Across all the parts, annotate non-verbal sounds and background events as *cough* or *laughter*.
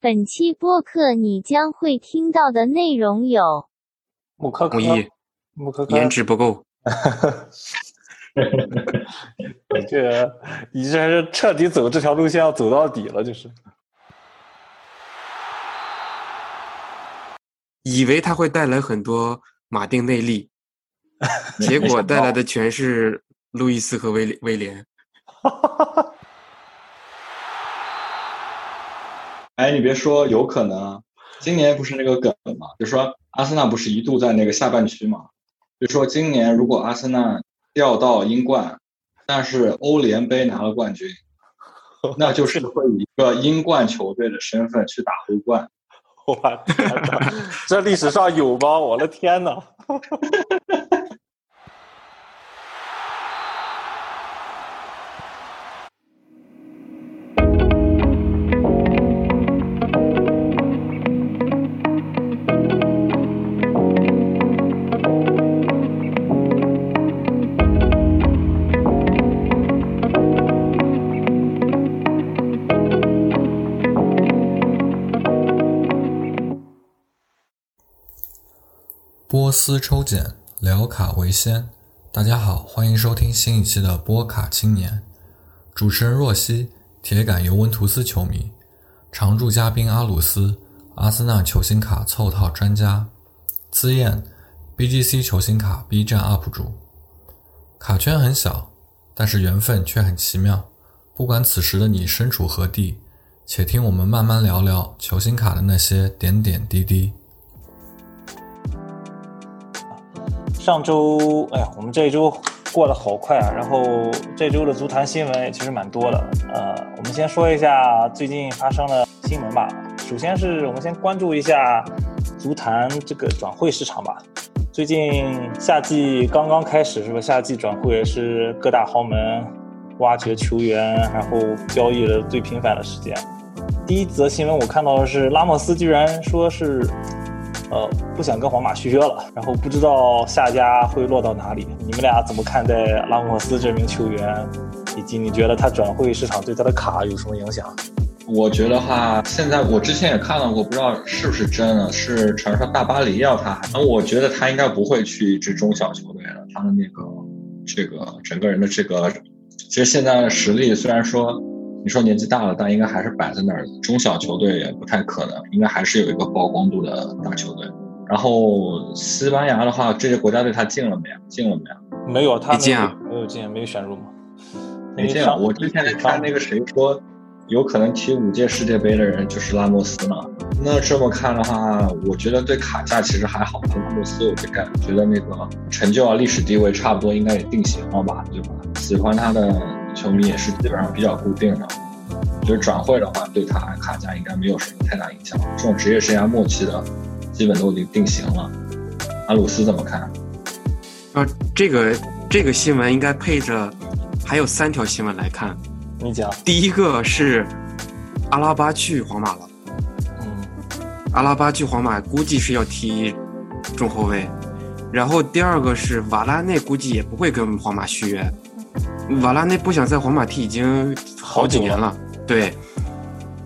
本期播客你将会听到的内容有：木科科同意，木科科，颜值不够。你 *laughs* 这你这是彻底走这条路线要走到底了，就是。以为他会带来很多马丁内利，*laughs* 结果带来的全是路易斯和威威廉。*laughs* 哎，你别说，有可能，今年不是那个梗嘛，就说阿森纳不是一度在那个下半区嘛，就说今年如果阿森纳掉到英冠，但是欧联杯拿了冠军，那就是会以一个英冠球队的身份去打欧冠。*laughs* 我天哪，这历史上有吗？我的天哪！*laughs* 波斯抽检，聊卡为先。大家好，欢迎收听新一期的波卡青年。主持人若曦，铁杆尤文图斯球迷，常驻嘉宾阿鲁斯，阿森纳球星卡凑套专家，资燕，BGC 球星卡 B 站 UP 主。卡圈很小，但是缘分却很奇妙。不管此时的你身处何地，且听我们慢慢聊聊球星卡的那些点点滴滴。上周，哎呀，我们这一周过得好快啊！然后这周的足坛新闻也其实蛮多的。呃，我们先说一下最近发生的新闻吧。首先是我们先关注一下足坛这个转会市场吧。最近夏季刚刚开始，是吧？夏季转会也是各大豪门挖掘球员，然后交易的最频繁的时间。第一则新闻我看到的是拉莫斯居然说是。呃，不想跟皇马续约了，然后不知道下家会落到哪里。你们俩怎么看待拉莫斯这名球员？以及你觉得他转会市场对他的卡有什么影响？我觉得话，现在我之前也看到过，不知道是不是真的，是传说大巴黎要他。那我觉得他应该不会去一支中小球队了。他的那个这个整个人的这个，其实现在的实力虽然说。你说年纪大了，但应该还是摆在那儿。中小球队也不太可能，应该还是有一个曝光度的大球队。然后西班牙的话，这些国家队他进了没有？进了没有？没有，他没进啊，没有进，没有选入吗？没进啊！我之前看那个谁说，有可能踢五届世界杯的人就是拉莫斯呢。那这么看的话，我觉得对卡价其实还好。拉莫斯，我就感觉得那个成就啊、历史地位差不多，应该也定型了吧，对吧？喜欢他的。球迷也是基本上比较固定的，我觉得转会的话对他卡价应该没有什么太大影响。这种职业生涯末期的，基本都已经定型了。阿鲁斯怎么看？啊，这个这个新闻应该配着还有三条新闻来看。你讲。第一个是阿拉巴去皇马了。嗯。阿拉巴去皇马估计是要踢中后卫，然后第二个是瓦拉内估计也不会跟皇马续约。瓦拉内不想在皇马踢已经好几年了，对。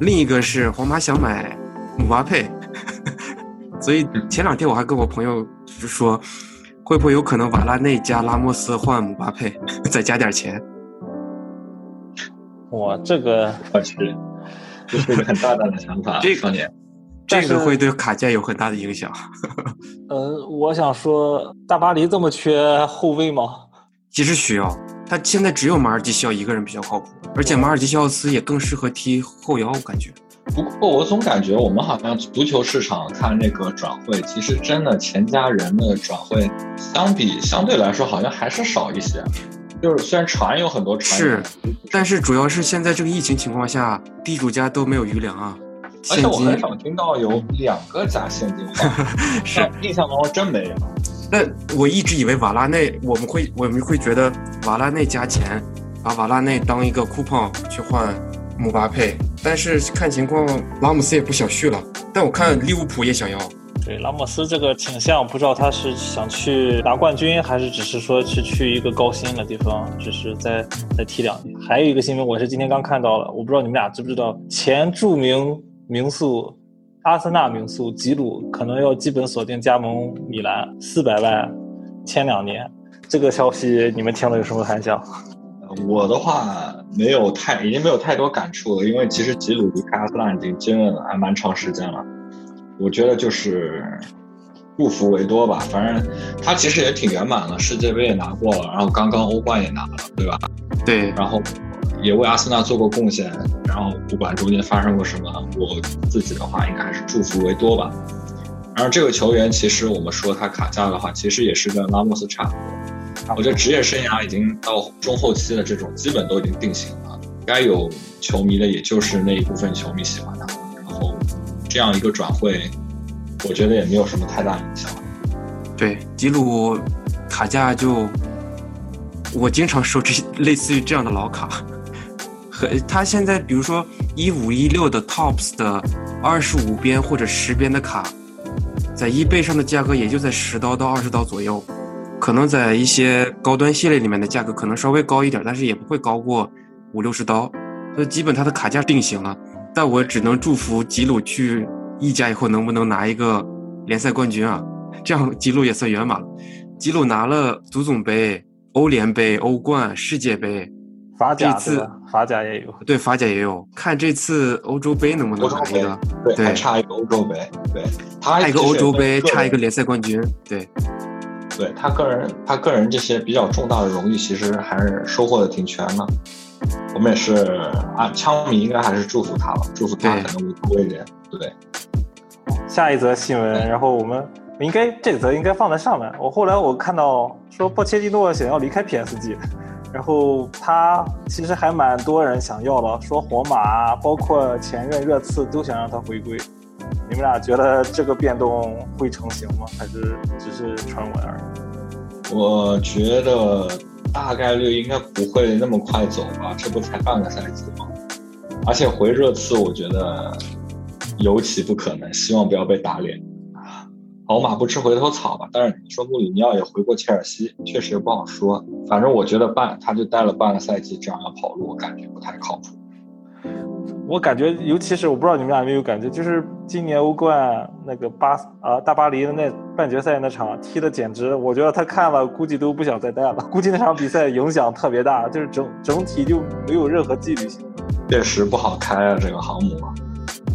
另一个是皇马想买姆巴佩，*laughs* 所以前两天我还跟我朋友说，会不会有可能瓦拉内加拉莫斯换姆巴佩，*laughs* 再加点钱？哇，这个我去，这是一个很大胆的想法，这个年。这个会对卡价有很大的影响。*laughs* 呃，我想说，大巴黎这么缺后卫吗？其实需要。他现在只有马尔基西奥一个人比较靠谱，而且马尔基西奥斯也更适合踢后腰，感觉。不过我总感觉我们好像足球市场看那个转会，其实真的钱家人的转会，相比相对来说好像还是少一些。就是虽然传有很多船，是，但是主要是现在这个疫情情况下，地主家都没有余粮啊。而且我很少听到有两个加现金化，是印象当中真没有。那我一直以为瓦拉内，我们会我们会觉得瓦拉内加钱，把瓦拉内当一个库胖去换姆巴佩，但是看情况拉姆斯也不想续了，但我看利物浦也想要。对拉莫斯这个倾向，不知道他是想去拿冠军，还是只是说是去一个高薪的地方，只是再再踢两年。还有一个新闻，我是今天刚看到了，我不知道你们俩知不知道，前著名。名宿，阿森纳名宿吉鲁可能要基本锁定加盟米兰，四百万签两年。这个消息你们听了有什么感想？我的话没有太，已经没有太多感触了，因为其实吉鲁离开阿森纳已经经历了还蛮长时间了。我觉得就是不服为多吧，反正他其实也挺圆满了，世界杯也拿过了，然后刚刚欧冠也拿了，对吧？对，然后也为阿森纳做过贡献，然后不管中间发生过什么，我自己的话应该还是祝福维多吧。然后这个球员其实我们说他卡价的话，其实也是跟拉莫斯差不多。我觉得职业生涯已经到中后期的这种，基本都已经定型了。该有球迷的，也就是那一部分球迷喜欢他。然后这样一个转会，我觉得也没有什么太大影响。对，吉鲁卡价就，我经常收这类似于这样的老卡。和他现在，比如说一五一六的 Tops 的二十五边或者十边的卡，在 eBay 上的价格也就在十刀到二十刀左右。可能在一些高端系列里面的价格可能稍微高一点，但是也不会高过五六十刀，所以基本它的卡价定型了。但我只能祝福吉鲁去意甲以后能不能拿一个联赛冠军啊，这样吉鲁也算圆满了。吉鲁拿了足总杯、欧联杯、欧冠、世界杯，法甲这次法甲也有，对法甲也有，看这次欧洲杯能不能拿一个？对，还差一个欧洲杯，对，差一个欧洲杯，差一个联赛冠军，对。对他个人，他个人这些比较重大的荣誉，其实还是收获的挺全的。我们也是啊，枪迷应该还是祝福他吧，祝福他可能会多一点。对。下一则新闻，然后我们应该这则应该放在上面。我后来我看到说波切蒂诺想要离开 PSG，然后他其实还蛮多人想要的，说皇马包括前任热刺都想让他回归。你们俩觉得这个变动会成型吗？还是只是传闻而已？我觉得大概率应该不会那么快走吧，这不才半个赛季吗？而且回热刺，我觉得尤其不可能。希望不要被打脸啊！好马不吃回头草吧。但是你说穆里尼奥也回过切尔西，确实也不好说。反正我觉得半他就待了半个赛季，这样要跑路，我感觉不太靠谱。我感觉，尤其是我不知道你们俩有没有感觉，就是今年欧冠那个巴啊大巴黎的那半决赛那场踢的简直，我觉得他看了估计都不想再带了。估计那场比赛影响特别大，就是整整体就没有任何纪律性。确实不好开啊，这个航母，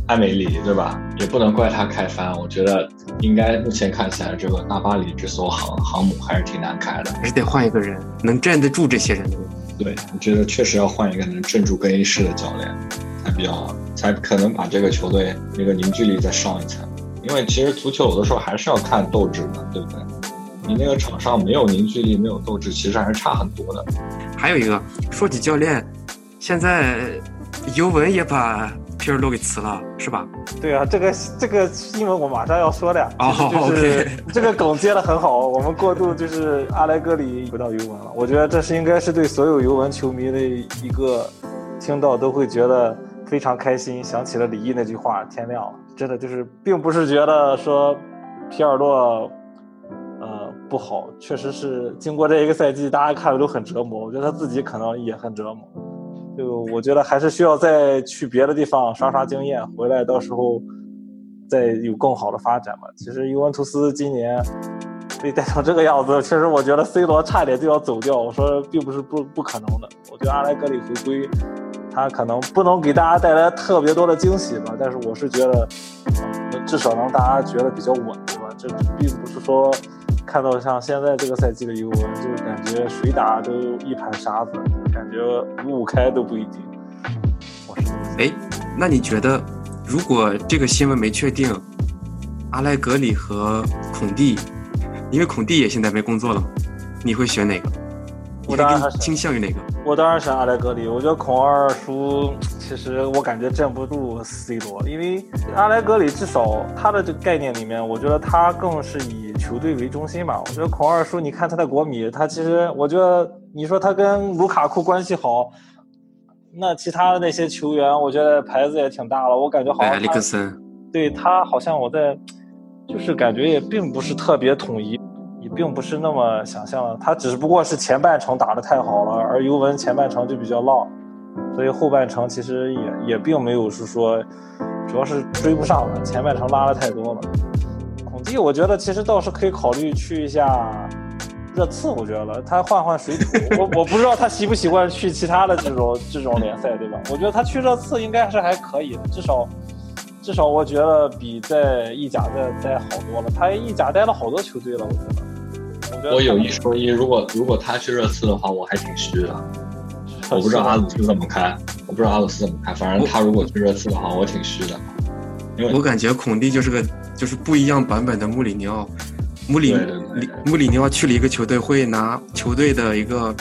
艾梅里对吧？也不能怪他开翻。我觉得应该目前看起来，这个大巴黎这艘航航母还是挺难开的，还是得换一个人能站得住这些人。对，我觉得确实要换一个能镇住更衣室的教练。才比较，才可能把这个球队那个凝聚力再上一层。因为其实足球有的时候还是要看斗志的，对不对？你那个场上没有凝聚力，没有斗志，其实还是差很多的。还有一个，说起教练，现在尤文也把皮尔洛给辞了，是吧？对啊，这个这个新闻我马上要说的呀。哦，就是 *laughs* 这个梗接的很好。我们过渡就是阿莱格里回到尤文了，我觉得这是应该是对所有尤文球迷的一个。听到都会觉得非常开心，想起了李毅那句话：“天亮了。”真的就是，并不是觉得说皮尔洛呃不好，确实是经过这一个赛季，大家看的都很折磨。我觉得他自己可能也很折磨。就我觉得还是需要再去别的地方刷刷经验，回来到时候再有更好的发展吧。其实尤文图斯今年被带成这个样子，确实我觉得 C 罗差点就要走掉。我说并不是不不可能的，我觉得阿莱格里回归。他可能不能给大家带来特别多的惊喜吧，但是我是觉得，至少能大家觉得比较稳，对吧？这并不是说看到像现在这个赛季的尤文，就感觉谁打都一盘沙子，感觉五五开都不一定。哎，那你觉得，如果这个新闻没确定，阿莱格里和孔蒂，因为孔蒂也现在没工作了，你会选哪个？我当然倾向于哪个？我当然选阿莱格里。我觉得孔二叔其实我感觉镇不住 C 罗，因为阿莱格里至少他的这个概念里面，我觉得他更是以球队为中心吧。我觉得孔二叔，你看他在国米，他其实我觉得你说他跟卢卡库关系好，那其他的那些球员，我觉得牌子也挺大了。我感觉好像埃里克森，对他好像我在就是感觉也并不是特别统一。也并不是那么想象的，他只不过是前半程打得太好了，而尤文前半程就比较浪，所以后半程其实也也并没有是说主要是追不上了，前半程拉的太多了。孔蒂，我觉得其实倒是可以考虑去一下热刺，我觉得他换换水土。我我不知道他习不习惯去其他的这种这种联赛，对吧？我觉得他去热刺应该是还可以的，至少至少我觉得比在意甲待待好多了。他意甲待了好多球队了，我觉得。我有一说一，如果如果他去热刺的话，我还挺虚的。我不知道阿鲁斯怎么看，我不知道阿鲁斯怎么看。反正他如果去热刺的话，我挺虚的。因为我感觉孔蒂就是个就是不一样版本的穆里尼奥。穆里穆里尼奥去了一个球队，会拿球队的一个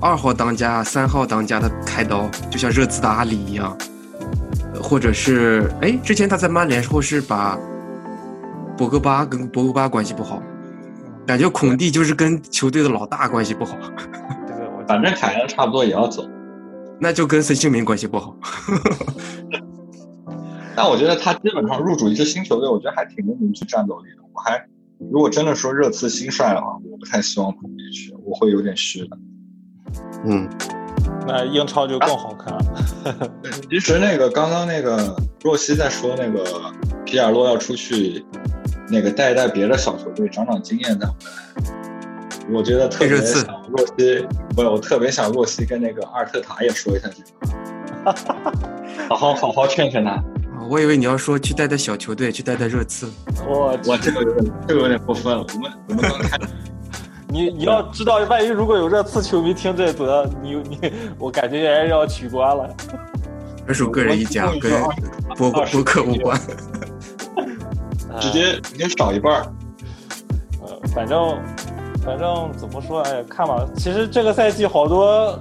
二号当家、三号当家的开刀，就像热刺的阿里一样。或者是哎，之前他在曼联时候是把博格巴跟博格巴关系不好。感觉孔蒂就是跟球队的老大关系不好，反正凯恩差不多也要走，*laughs* 那就跟孙兴民关系不好。*laughs* 但我觉得他基本上入主一支新球队，我觉得还挺能凝聚战斗力的。我还如果真的说热刺新帅的话，我不太希望孔蒂去，我会有点虚的。嗯，那英超就更好看了。*laughs* 其实那个刚刚那个若曦在说那个皮尔洛要出去。那个带一带别的小球队，长长经验再回来。我觉得特别想若曦，不，我特别想若曦跟那个阿尔特塔也说一下这个，*laughs* 好好好好劝劝他。我以为你要说去带带小球队，去带带热刺。我我这个有点这个有点过分了。我们我们刚开，*laughs* 你你要知道，万一如果有热刺球迷听这则，你你我感觉也要取关了。这属个人意见，跟博博客无关。*laughs* 直接直接少一半儿，呃，反正反正怎么说，哎，看吧。其实这个赛季好多，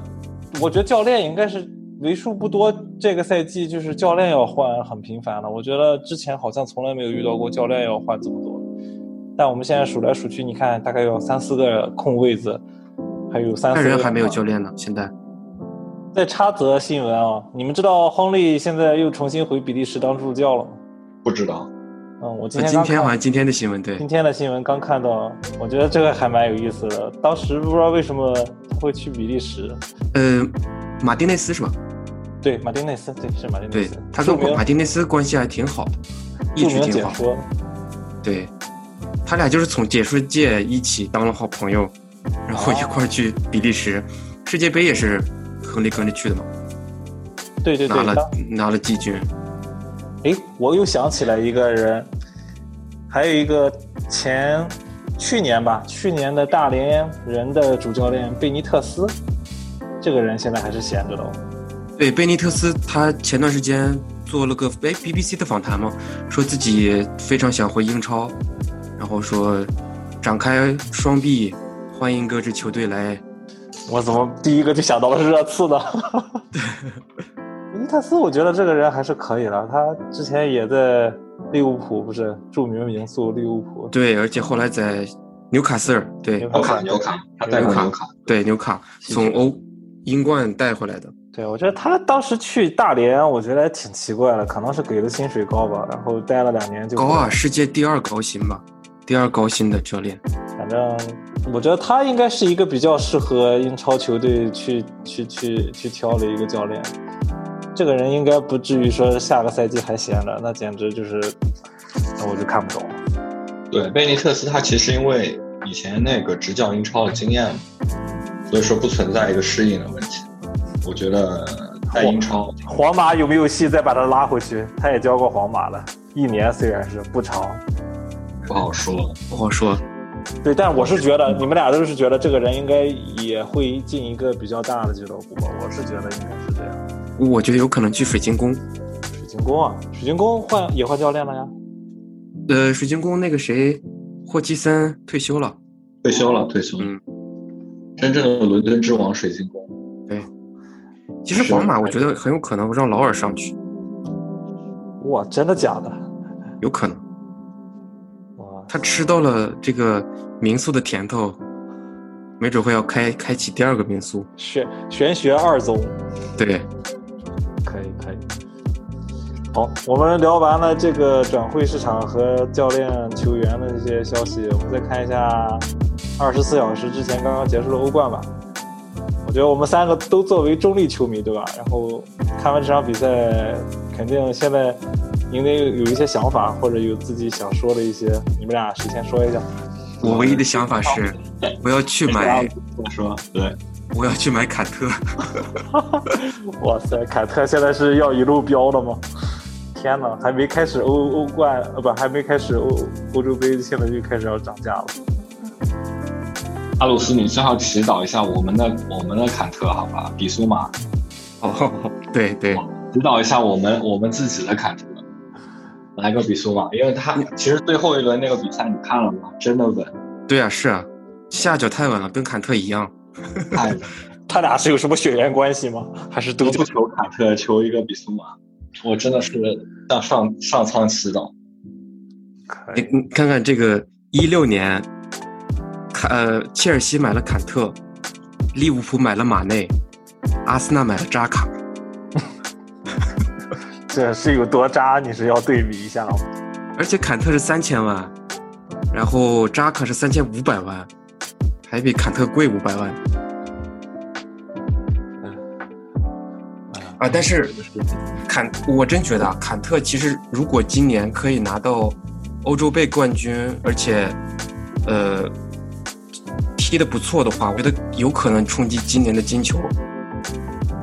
我觉得教练应该是为数不多，这个赛季就是教练要换很频繁了。我觉得之前好像从来没有遇到过教练要换这么多。但我们现在数来数去，你看大概有三四个空位子，还有三四个人还没有教练呢。现在在插则新闻啊，你们知道亨利现在又重新回比利时当助教了吗？不知道。嗯，我今天今天好像今天的新闻对，今天的新闻刚看到，我觉得这个还蛮有意思的。当时不知道为什么会去比利时，呃，马丁内斯是吧？对，马丁内斯，对，是马丁内斯。他跟马丁内斯关系还挺好的，一直挺好。对，他俩就是从解说界一起当了好朋友，然后一块儿去比利时，世界杯也是亨利跟着去的嘛。对对对，拿了拿了季军。哎，我又想起来一个人，还有一个前去年吧，去年的大连人的主教练贝尼特斯，这个人现在还是闲着的。对，贝尼特斯他前段时间做了个哎 BBC 的访谈嘛，说自己非常想回英超，然后说展开双臂欢迎各支球队来。我怎么第一个就想到了热刺呢？*laughs* *laughs* *laughs* 对。尼特斯，我觉得这个人还是可以的。他之前也在利物浦，不是著名名宿利物浦。对，而且后来在纽卡斯尔，对纽卡纽卡，他带过纽卡，对纽卡从欧英冠带回来的。对，我觉得他当时去大连，我觉得还挺奇怪的，可能是给的薪水高吧，然后待了两年就高啊，世界第二高薪吧，第二高薪的教练。反正我觉得他应该是一个比较适合英超球队去去去去挑的一个教练。这个人应该不至于说下个赛季还闲着，那简直就是，那我就看不懂。对，贝尼特斯他其实因为以前那个执教英超的经验，所以说不存在一个适应的问题。我觉得在英超，皇马有没有戏再把他拉回去？他也教过皇马了，一年虽然是不长，不好说，不好说。对，但我是觉得你们俩都是觉得这个人应该也会进一个比较大的俱乐部吧？我是觉得应该是这样。我觉得有可能去水晶宫。水晶宫啊，水晶宫换也换教练了呀。呃，水晶宫那个谁，霍奇森退休了。退休了，退休。嗯。真正的伦敦之王，水晶宫。对。其实皇马，我觉得很有可能让劳尔上去。哇，真的假的？有可能。哇。他吃到了这个民宿的甜头。没准会要开开启第二个民宿，玄玄学二宗，对。好，我们聊完了这个转会市场和教练球员的这些消息，我们再看一下二十四小时之前刚刚结束的欧冠吧。我觉得我们三个都作为中立球迷，对吧？然后看完这场比赛，肯定现在因为有一些想法或者有自己想说的一些，你们俩谁先说一下？我唯一的想法是，我要去买，我说对，我要去买坎特。*laughs* 哇塞，坎特现在是要一路飙的吗？天呐，还没开始欧欧冠，呃不，还没开始欧欧洲杯，现在就开始要涨价了。阿鲁斯，你正好祈祷一下我们的我们的坎特，好吧？比苏马。哦，*laughs* 对对，祈祷一下我们我们自己的坎特，来个比苏马，因为他其实最后一轮那个比赛你看了吗？真的稳。对啊，是啊，下脚太稳了，跟坎特一样。太稳。*laughs* 他俩是有什么血缘关系吗？还是都不求坎特，求一个比苏马？我真的是向上上苍祈祷。你你看看这个一六年。坎呃，切尔西买了坎特，利物浦买了马内，阿森纳买了扎卡，*laughs* 这是有多渣？你是要对比一下吗？而且坎特是三千万，然后扎卡是三千五百万，还比坎特贵五百万。啊，但是坎，我真觉得坎特其实如果今年可以拿到欧洲杯冠军，而且，呃。踢的不错的话，我觉得有可能冲击今年的金球。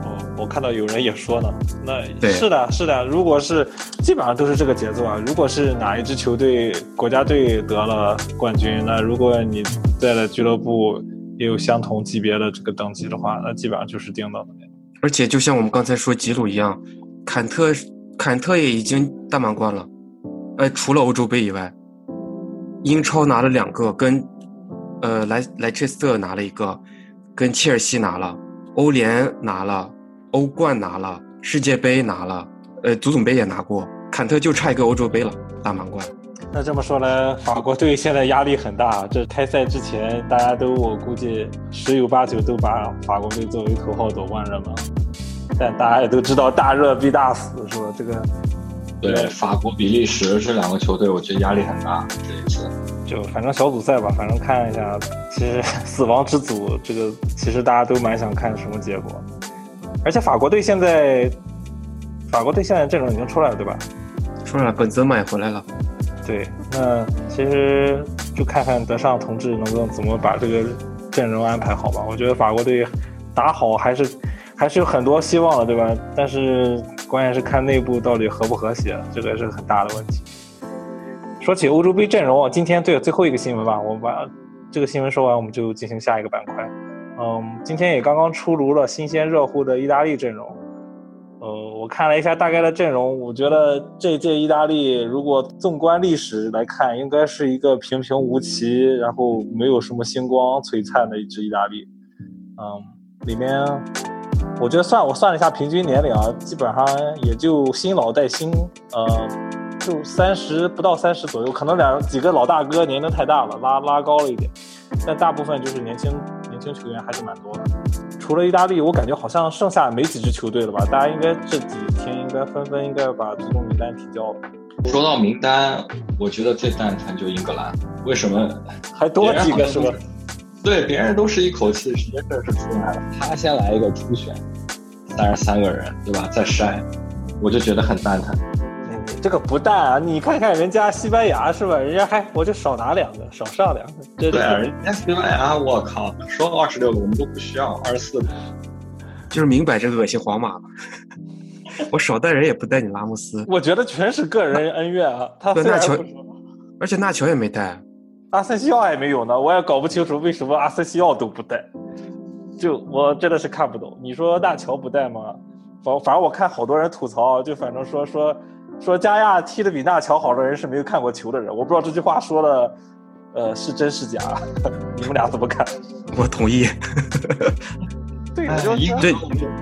哦，我看到有人也说呢，那是的，是的。如果是基本上都是这个节奏啊。如果是哪一支球队国家队得了冠军，那如果你在的俱乐部也有相同级别的这个等级的话，那基本上就是定到的。而且就像我们刚才说吉鲁一样，坎特坎特也已经大满贯了，呃，除了欧洲杯以外，英超拿了两个跟。呃，莱莱切斯特拿了一个，跟切尔西拿了，欧联拿了，欧冠拿了，世界杯拿了，呃，足总杯也拿过，坎特就差一个欧洲杯了，大满贯。那这么说来，法国队现在压力很大。这开赛之前，大家都我估计十有八九都把法国队作为头号夺冠热门，但大家也都知道大热必大死，是吧？这个。对，法国、比利时这两个球队，我觉得压力很大。这一次，就反正小组赛吧，反正看一下。其实 *laughs* 死亡之组，这个其实大家都蛮想看什么结果。而且法国队现在，法国队现在阵容已经出来了，对吧？出来了，本泽马也回来了。对，那其实就看看德尚同志能够怎么把这个阵容安排好吧。我觉得法国队打好还是还是有很多希望的，对吧？但是。关键是看内部到底和不和谐，这个是很大的问题。说起欧洲杯阵容，今天对最后一个新闻吧，我把这个新闻说完，我们就进行下一个板块。嗯，今天也刚刚出炉了新鲜热乎的意大利阵容。呃，我看了一下大概的阵容，我觉得这届意大利如果纵观历史来看，应该是一个平平无奇，然后没有什么星光璀璨的一支意大利。嗯，里面。我觉得算我算了一下平均年龄啊，基本上也就新老带新，呃，就三十不到三十左右，可能两几个老大哥年龄太大了，拉拉高了一点，但大部分就是年轻年轻球员还是蛮多的。除了意大利，我感觉好像剩下没几支球队了吧？大家应该这几天应该纷纷应该把最终名单提交了。说到名单，我觉得最蛋疼就英格兰，为什么还多几个是吧？对，别人都是一口气直接正式出来了，他先来一个初选，三十三个人，对吧？再筛，我就觉得很蛋疼。你这个不淡啊！你看看人家西班牙是吧？人家还我就少拿两个，少上两个。对啊，人家西班牙，我靠，说二十六个我们都不需要，二十四个，就是明摆着恶心皇马。*laughs* 我少带人也不带你拉莫斯。我觉得全是个人恩怨啊。他纳乔，而且纳乔也没带。阿森西奥也没有呢，我也搞不清楚为什么阿森西奥都不带，就我真的是看不懂。你说纳乔不带吗？反反正我看好多人吐槽，就反正说说说加亚踢的比纳乔好的人是没有看过球的人。我不知道这句话说的，呃，是真是假？*laughs* 你们俩怎么看？*laughs* 我同意。*laughs* 对，就对。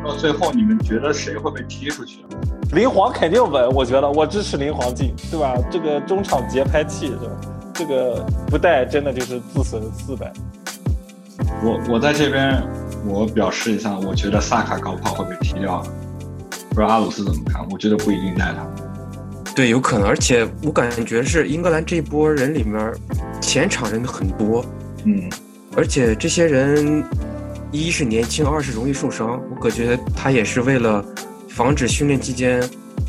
到最后你们觉得谁会被踢出去？林皇肯定稳，我觉得我支持林皇进，对吧？这个中场节拍器，是吧？这个不带真的就是自损四百。我我在这边，我表示一下，我觉得萨卡高炮会被踢掉，不知道阿鲁斯怎么看？我觉得不一定带他。对，有可能，而且我感觉是英格兰这一波人里面，前场人很多，嗯，而且这些人一是年轻，二是容易受伤。我感觉他也是为了防止训练期间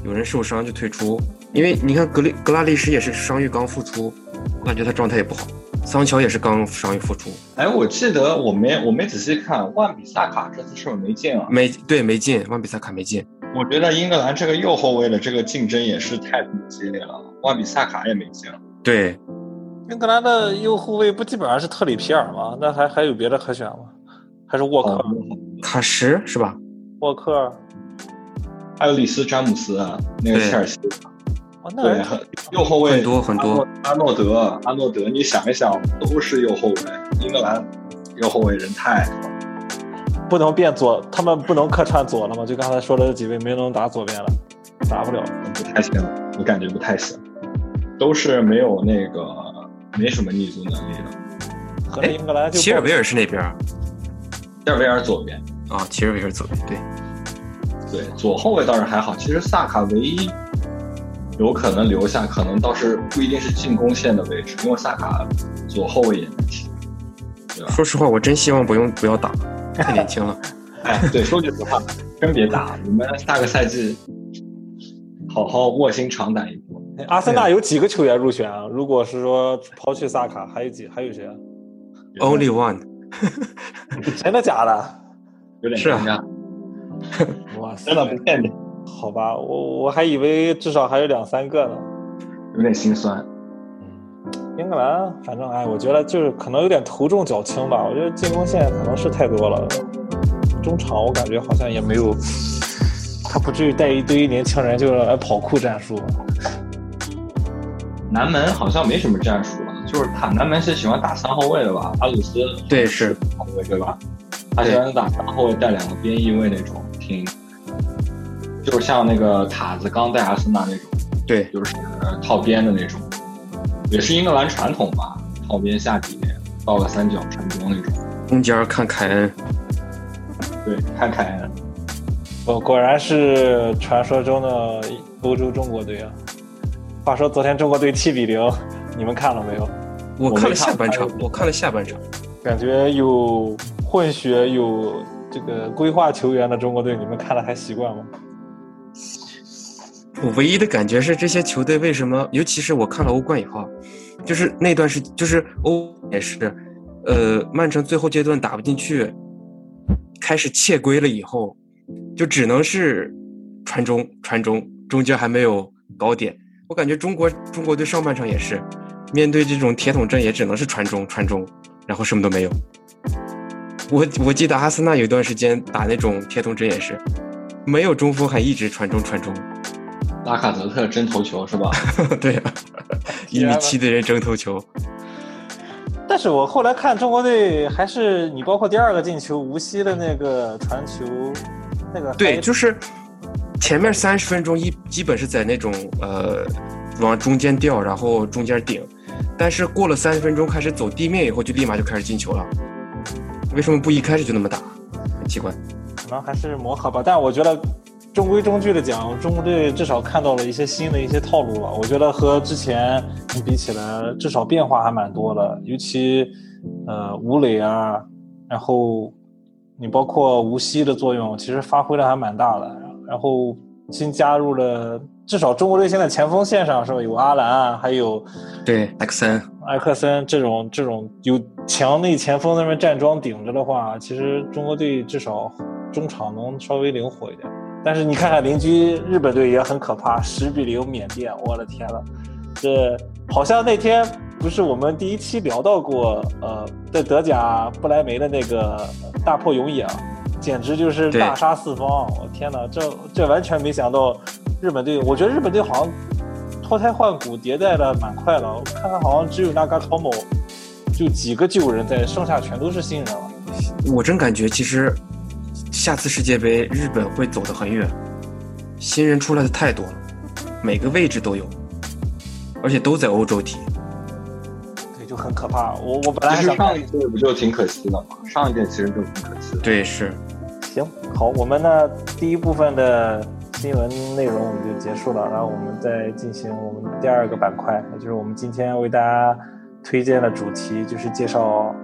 有人受伤就退出。因为你看格里格拉利什也是伤愈刚复出，我感觉他状态也不好。桑乔也是刚伤愈复出。哎，我记得我没我没仔细看，万比萨卡这次是不是没进啊？没对，没进，万比萨卡没进。我觉得英格兰这个右后卫的这个竞争也是太激烈了，万比萨卡也没进。对，英格兰的右后卫不基本上是特里皮尔吗？那还还有别的可选吗？还是沃克、卡什是吧？沃克，还有里斯詹姆斯啊，那个切尔西。哦，那对，右后卫很多很多。阿诺德，阿诺德，你想一想，都是右后卫。英格兰右后卫人太多了。不能变左，他们不能客串左了吗？就刚才说的这几位没能打左边了，打不了，不太行，我感觉不太行，都是没有那个没什么逆足能力的。和英格兰就齐尔维尔是那边，齐尔维尔左边啊，齐尔维尔左边，对，对，左后卫倒是还好。其实萨卡唯一有可能留下，可能倒是不一定是进攻线的位置，因为萨卡左后卫也能踢，对吧？说实话，我真希望不用不要打。太年轻了，*laughs* 哎，对，说句实话，真别打，你们下个赛季好好卧薪尝胆一波。阿森纳有几个球员入选啊？如果是说抛去萨卡，还有几？还有谁啊？Only one，*laughs* 真的假的？有点是啊，哇塞，真的不骗你。好吧，我我还以为至少还有两三个呢，有点心酸。英格兰，反正哎，我觉得就是可能有点头重脚轻吧。我觉得进攻线可能是太多了，中场我感觉好像也没有，他不至于带一堆年轻人就来跑酷战术。南门好像没什么战术了，就是他南门是喜欢打三后卫的吧？阿鲁斯对是后卫对吧？他喜欢打三后卫带两个边翼位那种，挺，就是像那个塔子刚带阿森纳那种，对，就是套边的那种。也是英格兰传统吧，套边下底，倒个三角传中那种。中间看凯恩，对，看凯恩。哦，果然是传说中的欧洲中国队啊！话说昨天中国队七比零，你们看了没有？我看了下半场，我看了下半场，感觉有混血有这个规划球员的中国队，你们看了还习惯吗？我唯一的感觉是，这些球队为什么，尤其是我看了欧冠以后，就是那段时，就是欧也是，呃，曼城最后阶段打不进去，开始切归了以后，就只能是传中传中，中间还没有高点。我感觉中国中国队上半场也是，面对这种铁桶阵，也只能是传中传中，然后什么都没有。我我记得阿森纳有一段时间打那种铁桶阵也是，没有中锋还一直传中传中。拉卡泽特争头球是吧？*laughs* 对呀，*laughs* 一米七的人争头球。但是我后来看中国队还是你包括第二个进球无锡的那个传球，那个对，就是前面三十分钟一基本是在那种呃往中间掉，然后中间顶，但是过了三十分钟开始走地面以后就立马就开始进球了。为什么不一开始就那么打？很奇怪。可能还是磨合吧，但我觉得。中规中矩的讲，中国队至少看到了一些新的一些套路了。我觉得和之前比起来，至少变化还蛮多的。尤其，呃，吴磊啊，然后你包括吴曦的作用，其实发挥的还蛮大的。然后新加入了，至少中国队现在前锋线上是吧？有阿兰啊，还有对埃克森，埃克森这种这种有强内前锋那边站桩顶着的话，其实中国队至少中场能稍微灵活一点。但是你看看邻居日本队也很可怕，十比零缅甸，我的天呐，这好像那天不是我们第一期聊到过，呃，在德甲不莱梅的那个大破永野啊，简直就是大杀四方！我天呐，这这完全没想到日本队，我觉得日本队好像脱胎换骨，迭代的蛮快了。我看看好像只有那嘎托某就几个旧人在，剩下全都是新人了。我真感觉其实。下次世界杯，日本会走得很远，新人出来的太多了，每个位置都有，而且都在欧洲踢，对，就很可怕。我我本来想上一届不就挺可惜的吗？上一届其实就挺可惜的。对，是。行，好，我们呢第一部分的新闻内容我们就结束了，然后我们再进行我们第二个板块，也就是我们今天为大家推荐的主题，就是介绍。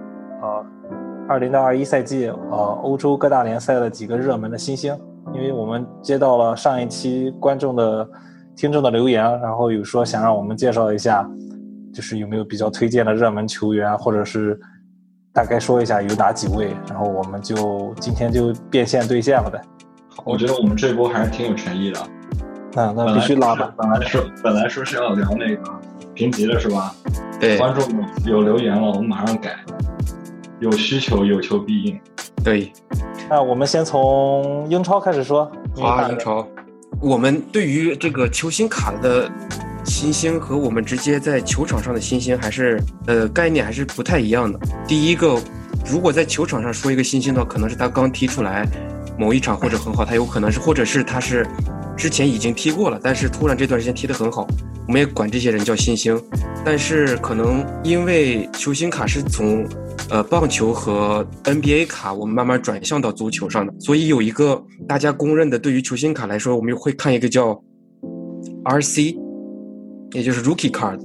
二零到二一赛季，呃，欧洲各大联赛的几个热门的新星，因为我们接到了上一期观众的听众的留言，然后有说想让我们介绍一下，就是有没有比较推荐的热门球员，或者是大概说一下有哪几位，然后我们就今天就变现兑现了呗。我觉得我们这波还是挺有诚意的。那那必须拉吧。本来说本来说是要聊那个评级的是吧？对，观众有留言了，我们马上改。有需求有求必应。对。那我们先从英超开始说。啊，英超。我们对于这个球星卡的新星和我们直接在球场上的新星还是呃概念还是不太一样的。第一个，如果在球场上说一个新星的话，可能是他刚踢出来某一场或者很好，他有可能是或者是他是。之前已经踢过了，但是突然这段时间踢得很好，我们也管这些人叫新星。但是可能因为球星卡是从，呃，棒球和 NBA 卡，我们慢慢转向到足球上的，所以有一个大家公认的，对于球星卡来说，我们会看一个叫 RC，也就是 Rookie Card。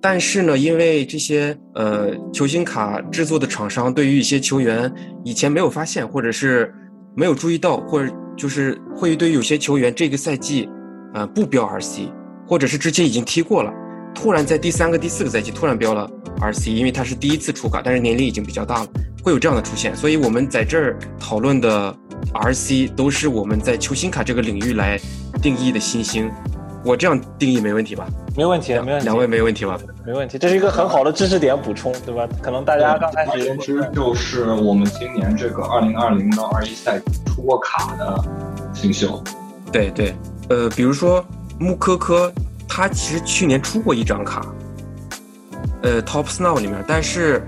但是呢，因为这些呃球星卡制作的厂商对于一些球员以前没有发现，或者是没有注意到，或者。就是会对于有些球员这个赛季，呃，不标 RC，或者是之前已经踢过了，突然在第三个、第四个赛季突然标了 RC，因为他是第一次出卡，但是年龄已经比较大了，会有这样的出现。所以我们在这儿讨论的 RC 都是我们在球星卡这个领域来定义的新星。我这样定义没问题吧？没问题，没问题。两位没问题吧？没问题，这是一个很好的知识点补充，对吧？可能大家刚才言之，就是我们今年这个二零二零到二一赛季出过卡的新秀。对对，呃，比如说穆科科，他其实去年出过一张卡，呃，Top Snow 里面，但是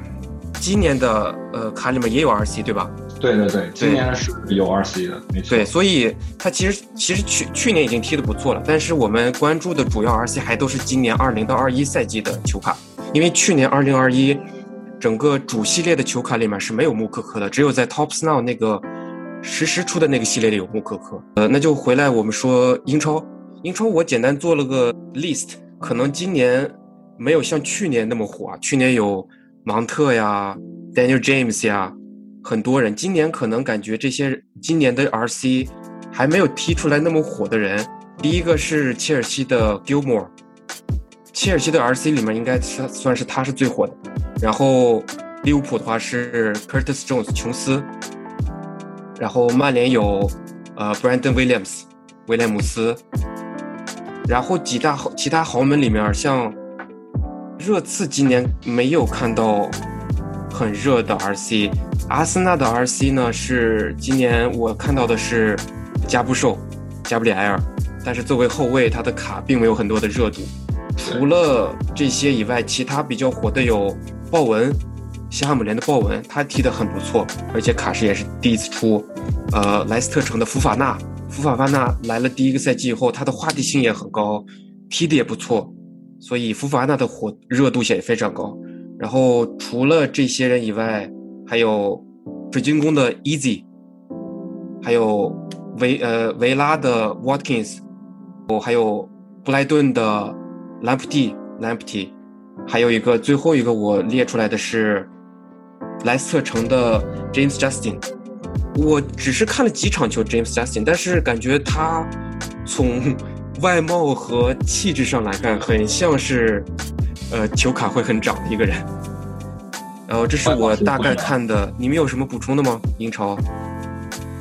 今年的呃卡里面也有 RC，对吧？对对对，今年是有 RC 的，没错。对，所以他其实其实去去年已经踢得不错了，但是我们关注的主要 RC 还都是今年二零到二一赛季的球卡，因为去年二零二一整个主系列的球卡里面是没有穆克克的，只有在 Top Snow 那个实时出的那个系列里有穆克克。呃，那就回来我们说英超，英超我简单做了个 list，可能今年没有像去年那么火，啊，去年有芒特呀，Daniel James 呀。很多人今年可能感觉这些今年的 RC 还没有踢出来那么火的人，第一个是切尔西的 Gilmore，切尔西的 RC 里面应该算算是他是最火的。然后利物浦的话是 Curtis Jones 琼斯，然后曼联有呃 Brandon Williams 威廉姆斯，然后几大豪其他豪门里面像热刺今年没有看到很热的 RC。阿森纳的 RC 呢是今年我看到的是加布兽，加布里埃尔，但是作为后卫，他的卡并没有很多的热度。除了这些以外，其他比较火的有鲍文，西汉姆联的鲍文，他踢得很不错，而且卡什也是第一次出。呃，莱斯特城的福法纳，福法纳来了第一个赛季以后，他的话题性也很高，踢得也不错，所以福法纳的火热度也非常高。然后除了这些人以外，还有水晶宫的 Easy，还有维呃维拉的 Watkins，哦，还有布莱顿的 Lamptey Lamptey，还有一个最后一个我列出来的是莱斯特城的 James Justin。我只是看了几场球 James Justin，但是感觉他从 *laughs* 外貌和气质上来看，很像是呃球卡会很长的一个人。然后这是我大概看的，你们有什么补充的吗？英超，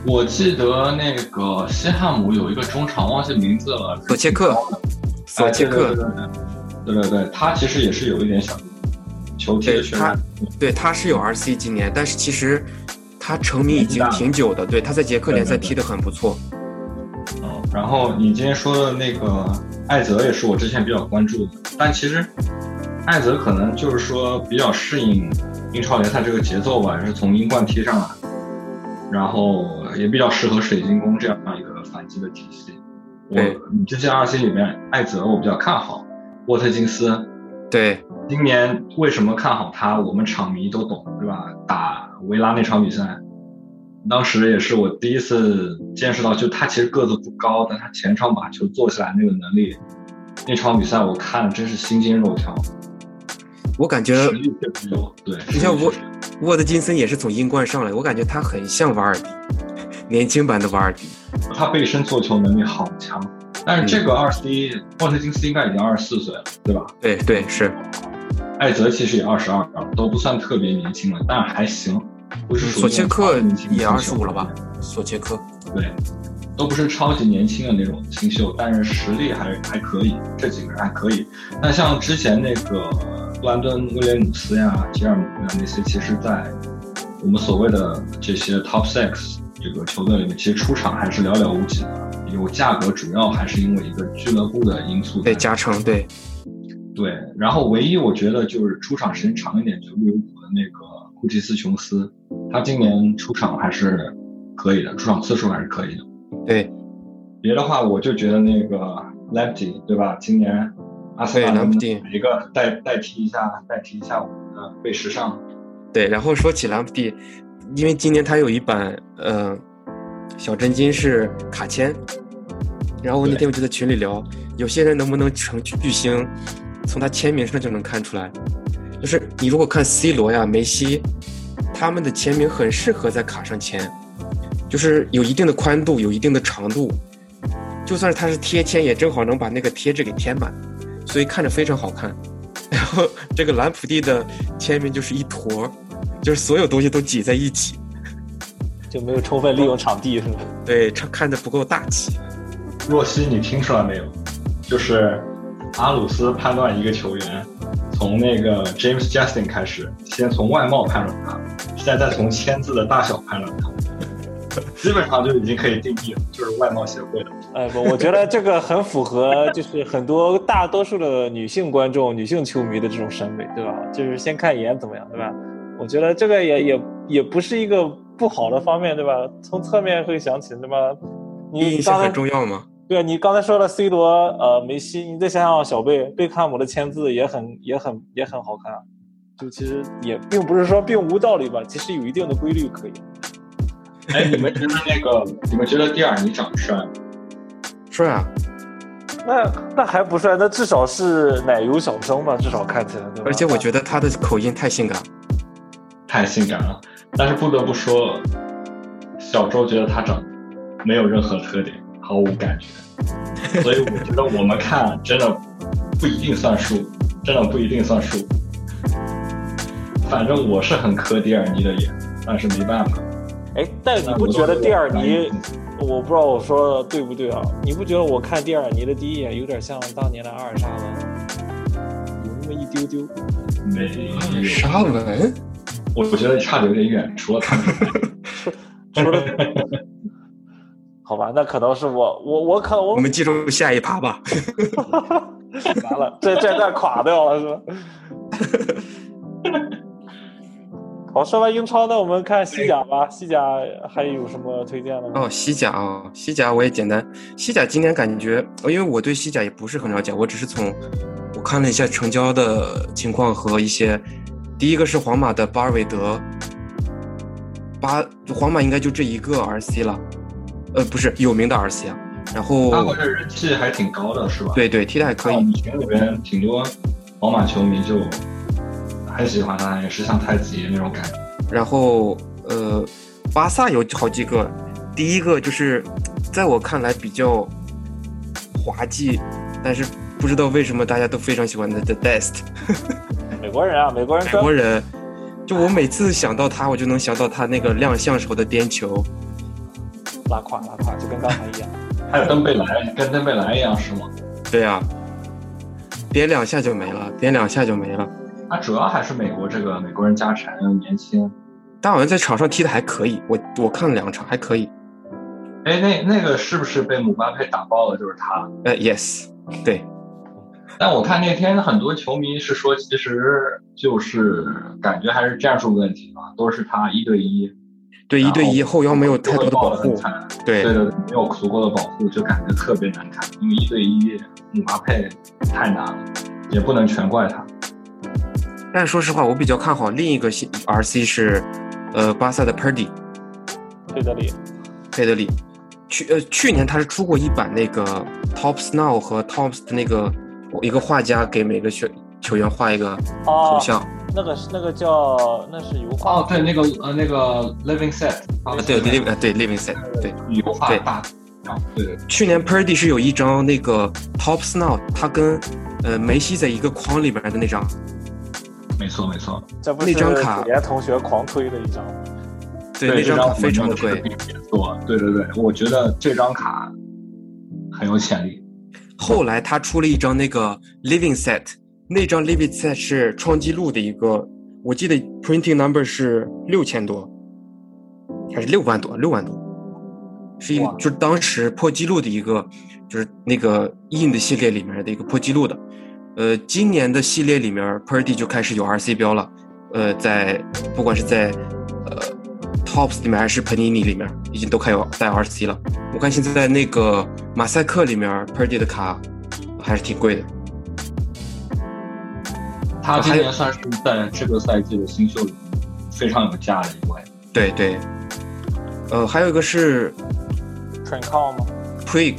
我记得那个西汉姆有一个中场，忘记名字了，索切克，索切克，对对对，他其实也是有一点小球踢的确他对他是有 RC 今年，但是其实他成名已经挺久的，对他在捷克联赛踢得很不错。嗯，然后你今天说的那个艾泽也是我之前比较关注的，但其实艾泽可能就是说比较适应。英超联赛这个节奏吧，是从英冠踢上来，然后也比较适合水晶宫这样一个反击的体系。我你这些二 C 里面，艾泽我比较看好，沃特金斯。对，今年为什么看好他？我们场迷都懂，对吧？打维拉那场比赛，当时也是我第一次见识到，就他其实个子不高，但他前场把球做起来那个能力，那场比赛我看真是心惊肉跳。我感觉，对，你像沃沃德金森也是从英冠上来，我感觉他很像瓦尔迪，年轻版的瓦尔迪。他背身做球能力好强，但是这个二十一，沃特金斯应该已经二十四岁了，对吧？对对是。艾泽其实也二十二，都不算特别年轻了，但还行。不是索切克也二十五了吧？索切克对，都不是超级年轻的那种新秀，但是实力还还可以，这几个人还可以。那像之前那个布兰登威廉姆斯呀、吉尔姆呀那些，其实在我们所谓的这些 top six 这个球队里面，其实出场还是寥寥无几的。有价格，主要还是因为一个俱乐部的因素对加成，对对。然后唯一我觉得就是出场时间长一点，就利物浦的那个库奇斯琼斯，他今年出场还是可以的，出场次数还是可以的。对，别的话我就觉得那个 Lamptey 对吧？今年阿森纳一个代代替一下，代替一下我们的贝时尚。对，然后说起兰普蒂，因为今年他有一版呃小真金是卡签。然后那天我就在群里聊，有些人能不能成巨星，从他签名上就能看出来。就是你如果看 C 罗呀、梅西，他们的签名很适合在卡上签，就是有一定的宽度、有一定的长度，就算是他是贴签，也正好能把那个贴纸给填满，所以看着非常好看。然后这个兰普蒂的签名就是一坨，就是所有东西都挤在一起，就没有充分利用场地，是吗？对，看看着不够大气。若曦，你听出来没有？就是阿鲁斯判断一个球员，从那个 James Justin 开始，先从外貌判断他，现在再从签字的大小判断他，基本上就已经可以定义了，就是外貌协会了。哎不，我觉得这个很符合，就是很多大多数的女性观众、女性球迷的这种审美，对吧？就是先看颜怎么样，对吧？我觉得这个也也也不是一个不好的方面，对吧？从侧面会想起，对吧？你印象很重要吗？对啊，你刚才说了 C 罗，呃，梅西，你再想想小贝贝克汉姆的签字也很也很也很好看，就其实也并不是说并无道理吧，其实有一定的规律可以。哎，你们觉得那个，你们觉得蒂尔尼长得帅吗？帅啊，那那还不帅，那至少是奶油小生吧，至少看起来。而且我觉得他的口音太性感，太性感了。但是不得不说，小周觉得他长没有任何特点。毫无感觉，所以我觉得我们看真的不一定算数，真的不一定算数。反正我是很磕蒂尔尼的眼，但是没办法。哎，但你不觉得蒂尔尼？我不知道我说的对不对啊？你不觉得我看蒂尔尼的第一眼有点像当年的阿尔沙文，有那么一丢丢？没沙文？我我觉得差的有点远，除了他，*laughs* 除了。好吧，那可能是我，我我可我我们进入下一趴吧。*laughs* 完了，这这段垮掉了是吧？*laughs* 好，说完英超，那我们看西甲吧。西甲还有什么推荐的吗？哦，西甲啊，西甲我也简单。西甲今年感觉，因为我对西甲也不是很了解，我只是从我看了一下成交的情况和一些。第一个是皇马的巴尔韦德，巴皇马应该就这一个 RC 了。呃，不是有名的 RC 啊，然后他好像人气还挺高的，是吧？对对，踢的还可以。群里边挺多皇马球迷就很喜欢他，也是像太子爷那种感觉。然后呃，巴萨有好几个，第一个就是在我看来比较滑稽，但是不知道为什么大家都非常喜欢的 The Best。*laughs* 美国人啊，美国人。美国人，就我每次想到他，我就能想到他那个亮相时候的颠球。拉胯拉胯，就跟刚才一样。还有登贝莱，跟登贝莱一样是吗？对呀，点两下就没了，点两下就没了。他主要还是美国这个美国人家产，年轻。但好像在场上踢的还可以，我我看了两场还可以。哎，那那个是不是被姆巴佩打爆了？就是他。呃，yes，对。但我看那天很多球迷是说，其实就是感觉还是战术问题吧，都是他一对一。对一对一后腰没有太多的保护，对对对，没有足够的保护，就感觉特别难看。因为一对一姆巴佩太难了，也不能全怪他。但说实话，我比较看好另一个 RC 是，呃，巴萨的 Perdi，佩德里，佩德里，去呃去年他是出过一版那个 Top Snow 和 Top 的那个一个画家给每个球球员画一个头像。那个是那个叫那是油画哦，对，那个呃那个 living set 啊，对 living 对 living set 对油画大啊，对，去年 Purdy 是有一张那个 Top Snow，他跟呃梅西在一个框里边的那张，没错没错，这不那张卡连同学狂推的一张。对，那张卡非常的贵。错，对对对，我觉得这张卡很有潜力。后来他出了一张那个 Living Set，那张 Set 是创纪录的一个，我记得 Printing Number 是六千多，还是六万多？六万多，是一就是当时破纪录的一个，就是那个印的系列里面的一个破纪录的。呃，今年的系列里面 p e r d y 就开始有 RC 标了。呃，在不管是在呃 Tops 里面还是 Panini 里面，已经都开有带 RC 了。我看现在在那个马赛克里面 p e r d y 的卡还是挺贵的。他今年算是在这个赛季的新秀里非常有价的一位。对对。呃，还有一个是 t r i n c o 吗？Prig，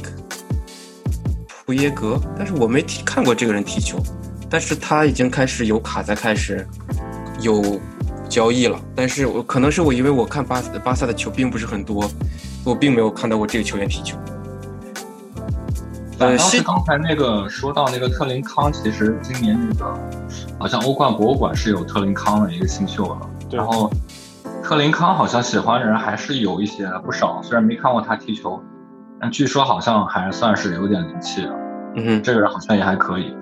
普耶格，但是我没踢看过这个人踢球，但是他已经开始有卡在开始有交易了，但是我可能是我因为我看巴巴萨的球并不是很多，我并没有看到过这个球员踢球。呃，是刚才那个说到那个特林康，其实今年那个好像欧冠博物馆是有特林康的一个新秀了，然后。特林康好像喜欢的人还是有一些不少，虽然没看过他踢球，但据说好像还算是有点灵气的。嗯哼，这个人好像也还可以。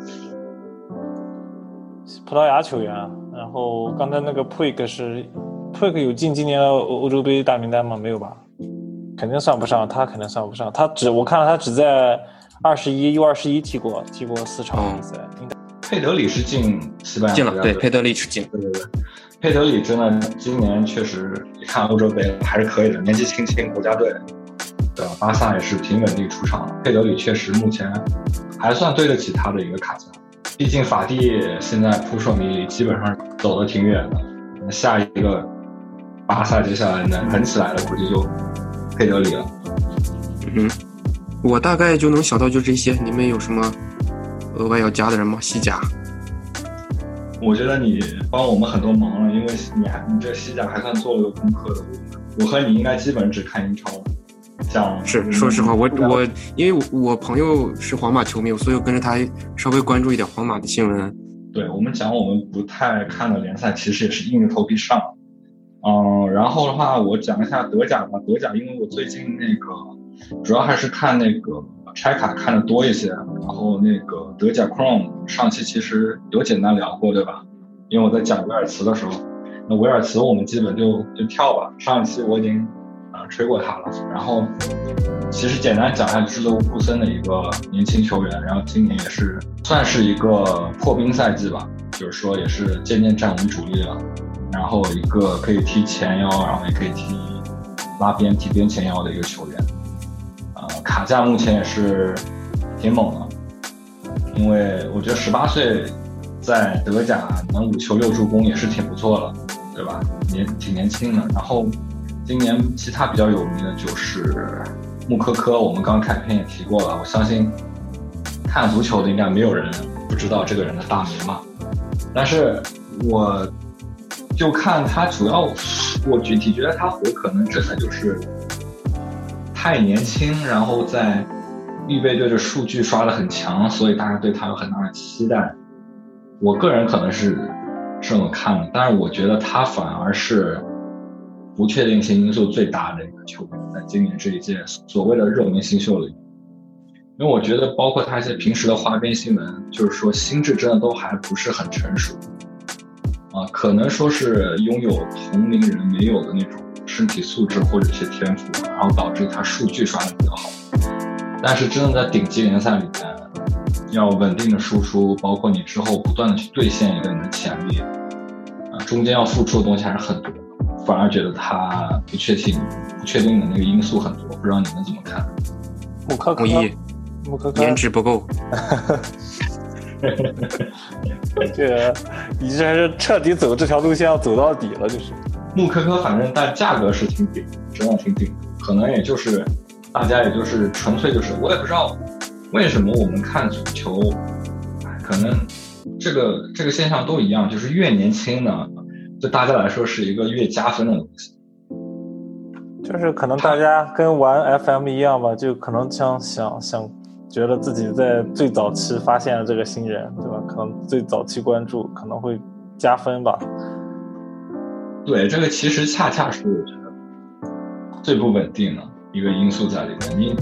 葡萄牙球员，然后刚才那个 Puig 是 Puig 有进今年的欧欧洲杯大名单吗？没有吧？肯定算不上，他肯定算不上。他只我看了他只在二十一 U 二十一踢过，踢过四场比赛。佩德里是进西班牙进了，对，佩德里是进，对对对。佩德里真的今年确实，一看欧洲杯还是可以的，年纪轻轻，国家队，对吧？巴萨也是挺稳定出场。佩德里确实目前还算对得起他的一个卡价，毕竟法蒂现在扑朔迷离，基本上走的挺远的。下一个巴萨接下来能狠起来的，估计就佩德里了。嗯，我大概就能想到就这些，你们有什么额外要加的人吗？西甲？我觉得你帮我们很多忙了，因为你还你这西甲还算做了个功课的。我和你应该基本只看英超。讲是说实话，我我因为我朋友是皇马球迷，所以我跟着他稍微关注一点皇马的新闻。对我们讲我们不太看的联赛，其实也是硬着头皮上。嗯，然后的话，我讲一下德甲吧。德甲，因为我最近那个主要还是看那个。拆卡看的多一些，然后那个德甲 Chrome 上期其实有简单聊过，对吧？因为我在讲维尔茨的时候，那维尔茨我们基本就就跳吧。上一期我已经啊吹过他了，然后其实简单讲一下，就是勒沃库森的一个年轻球员，然后今年也是算是一个破冰赛季吧，就是说也是渐渐站稳主力了。然后一个可以踢前腰，然后也可以踢拉边、踢边前腰的一个球员。卡价目前也是挺猛的，因为我觉得十八岁在德甲能五球六助攻也是挺不错了，对吧？年挺年轻的。然后今年其他比较有名的就是穆科科，我们刚开篇也提过了。我相信看足球的应该没有人不知道这个人的大名嘛。但是我就看他主要，我具体觉得他火可能真的就是。太年轻，然后在预备队的数据刷的很强，所以大家对他有很大的期待。我个人可能是这么看的，但是我觉得他反而是不确定性因素最大的一个球员，在今年这一届所谓的热门新秀里。因为我觉得，包括他一些平时的花边新闻，就是说心智真的都还不是很成熟，啊，可能说是拥有同龄人没有的那种。身体素质或者一些天赋，然后导致他数据刷的比较好。但是真的在顶级联赛里面，要稳定的输出，包括你之后不断的去兑现一个你的潜力，啊，中间要付出的东西还是很多。反而觉得他不确定、不确定的那个因素很多。不知道你们怎么看？穆科科，穆科科，颜值不够。*laughs* 这个，你这是彻底走这条路线要走到底了，就是。穆科科，反正但价格是挺顶，真的挺顶。可能也就是大家也就是纯粹就是，我也不知道为什么我们看足球，可能这个这个现象都一样，就是越年轻呢，对大家来说是一个越加分的东西。就是可能大家跟玩 FM 一样吧，就可能想想想，觉得自己在最早期发现了这个新人，对吧？可能最早期关注可能会加分吧。对，这个其实恰恰是我觉得最不稳定的一个因素在里面。你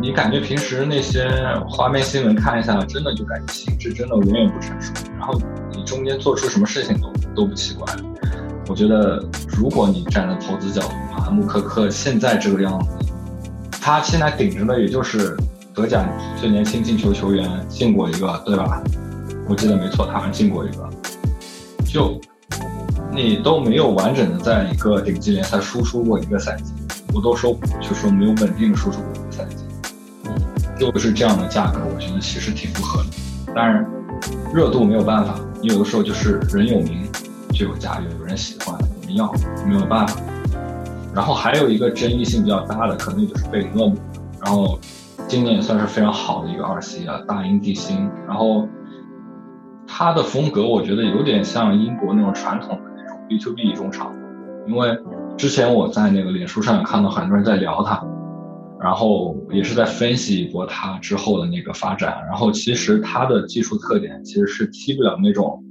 你感觉平时那些花边新闻看一下，真的就感觉心智真的远远不成熟，然后你中间做出什么事情都都不奇怪。我觉得，如果你站在投资角度啊，穆科克现在这个样子，他现在顶着的也就是德甲最年轻进球球员进过一个，对吧？我记得没错，他好像进过一个。就你都没有完整的在一个顶级联赛输出过一个赛季，我都说就说没有稳定的输出过一个赛季，嗯，就是这样的价格，我觉得其实挺不合理。当然，热度没有办法，你有的时候就是人有名。就有价，有人喜欢，有人要，没有办法。然后还有一个争议性比较大的，可能就是贝林厄姆。然后今年也算是非常好的一个二 C 啊，大英帝星。然后他的风格，我觉得有点像英国那种传统的 B to B 中场。因为之前我在那个脸书上也看到很多人在聊他，然后也是在分析一波他之后的那个发展。然后其实他的技术特点其实是踢不了那种。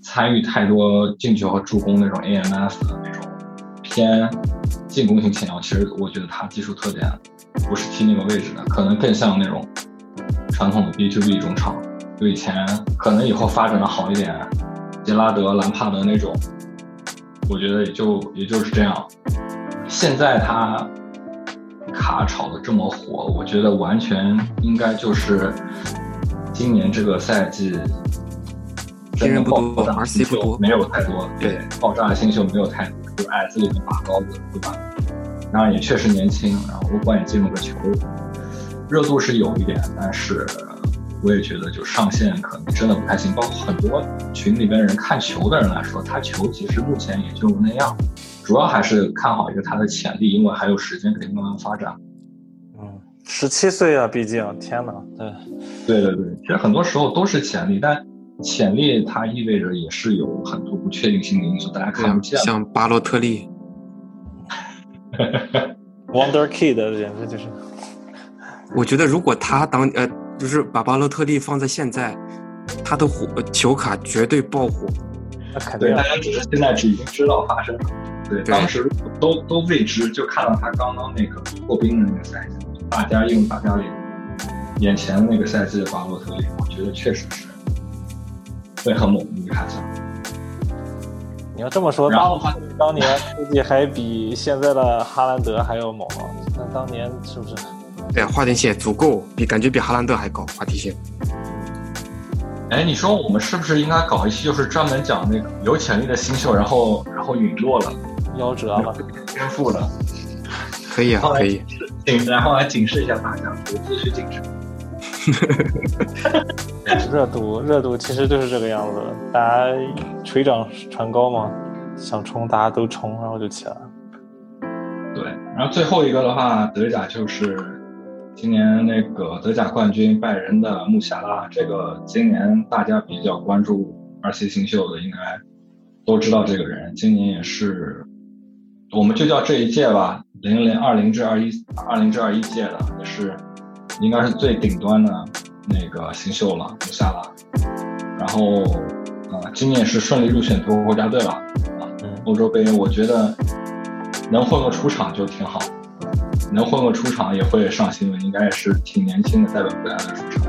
参与太多进球和助攻那种 AMF 的那种偏进攻型前腰，其实我觉得他技术特点不是踢那个位置的，可能更像那种传统的 B to B 中场。就以前可能以后发展的好一点，杰拉德、兰帕德那种，我觉得也就也就是这样。现在他卡炒的这么火，我觉得完全应该就是今年这个赛季。真的爆炸新秀，没有太多。对，爆炸的新秀没有太多，就矮子里面拔高的，对吧？当然也确实年轻，然后欧冠也进了个球，热度是有一点，但是我也觉得就上限可能真的不太行。包括很多群里边人看球的人来说，他球其实目前也就那样，主要还是看好一个他的潜力，因为还有时间可以慢慢发展。嗯，十七岁啊，毕竟，天哪，对，对对对，其实很多时候都是潜力，但。潜力它意味着也是有很多不确定性的因素，大家看不见。像巴洛特利，*laughs* Wonder Kid 简直就是。我觉得如果他当呃，就是把巴洛特利放在现在，他的火球卡绝对爆火。那肯定。大家只是现在只已经知道发生了，对，当时都都未知，就看到他刚刚那个破冰的那个赛季，大家用大家脸眼前那个赛季的巴洛特利，我觉得确实是。会很猛，你看一下。你要这么说，巴洛特利当年估计还比现在的哈兰德还要猛。那当年是不是？对，话题线足够，比感觉比哈兰德还高。话题线。哎，你说我们是不是应该搞一期，就是专门讲那个有潜力的新秀，然后然后陨落了，夭折了，颠覆了？可以啊，可以。警，然后来警示一下大家，投资需谨慎。热度热度其实就是这个样子，大家水涨船高嘛，想冲大家都冲，然后就起来了。对，然后最后一个的话，德甲就是今年那个德甲冠军拜仁的穆夏拉，这个今年大家比较关注二 C 新秀的，应该都知道这个人。今年也是，我们就叫这一届吧，零零二零至二一二零至二一届的，也是应该是最顶端的。那个新秀了，穆夏拉，然后啊，今年也是顺利入选德国国家队了啊。欧洲杯，我觉得能混个出场就挺好，能混个出场也会上新闻，应该也是挺年轻的代表国家的出场。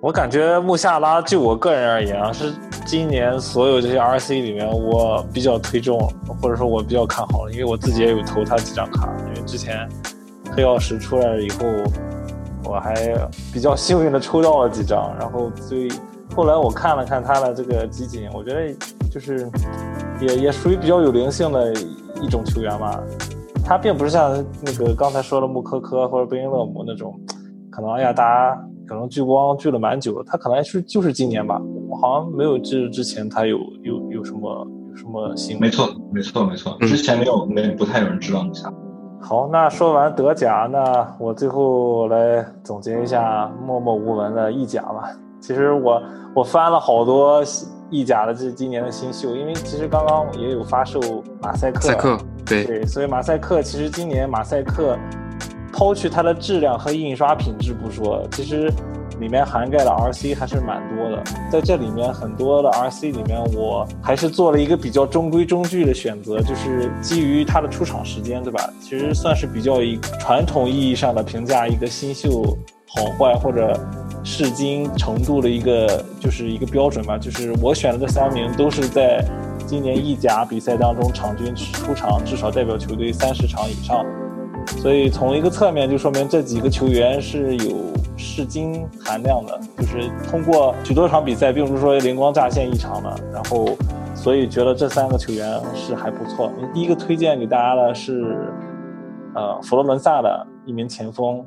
我感觉穆夏拉，就我个人而言啊，是今年所有这些 RC 里面我比较推重，或者说我比较看好的，因为我自己也有投他几张卡，因为之前黑曜石出来了以后。我还比较幸运的抽到了几张，然后最后来我看了看他的这个集锦，我觉得就是也也属于比较有灵性的一种球员吧。他并不是像那个刚才说的穆科科或者贝因勒姆那种，可能哎呀大家可能聚光聚了蛮久，他可能是就是今年吧。我好像没有记之前他有有有什么有什么新闻。没错没错没错，之前没有没不太有人知道下。好，那说完德甲，那我最后来总结一下默默无闻的意甲吧。其实我我翻了好多意甲的这今年的新秀，因为其实刚刚也有发售马赛克，赛克对对，所以马赛克其实今年马赛克抛去它的质量和印刷品质不说，其实里面涵盖的 RC 还是蛮多的。在这里面很多的 RC 里面，我还是做了一个比较中规中矩的选择，就是基于它的出场时间，对吧？其实算是比较以传统意义上的评价一个新秀好坏或者。试金程度的一个就是一个标准吧，就是我选的这三名都是在今年意甲比赛当中场均出场至少代表球队三十场以上，所以从一个侧面就说明这几个球员是有试金含量的，就是通过许多场比赛，并不是说灵光乍现一场的，然后所以觉得这三个球员是还不错。第一个推荐给大家的是，呃，佛罗伦萨的一名前锋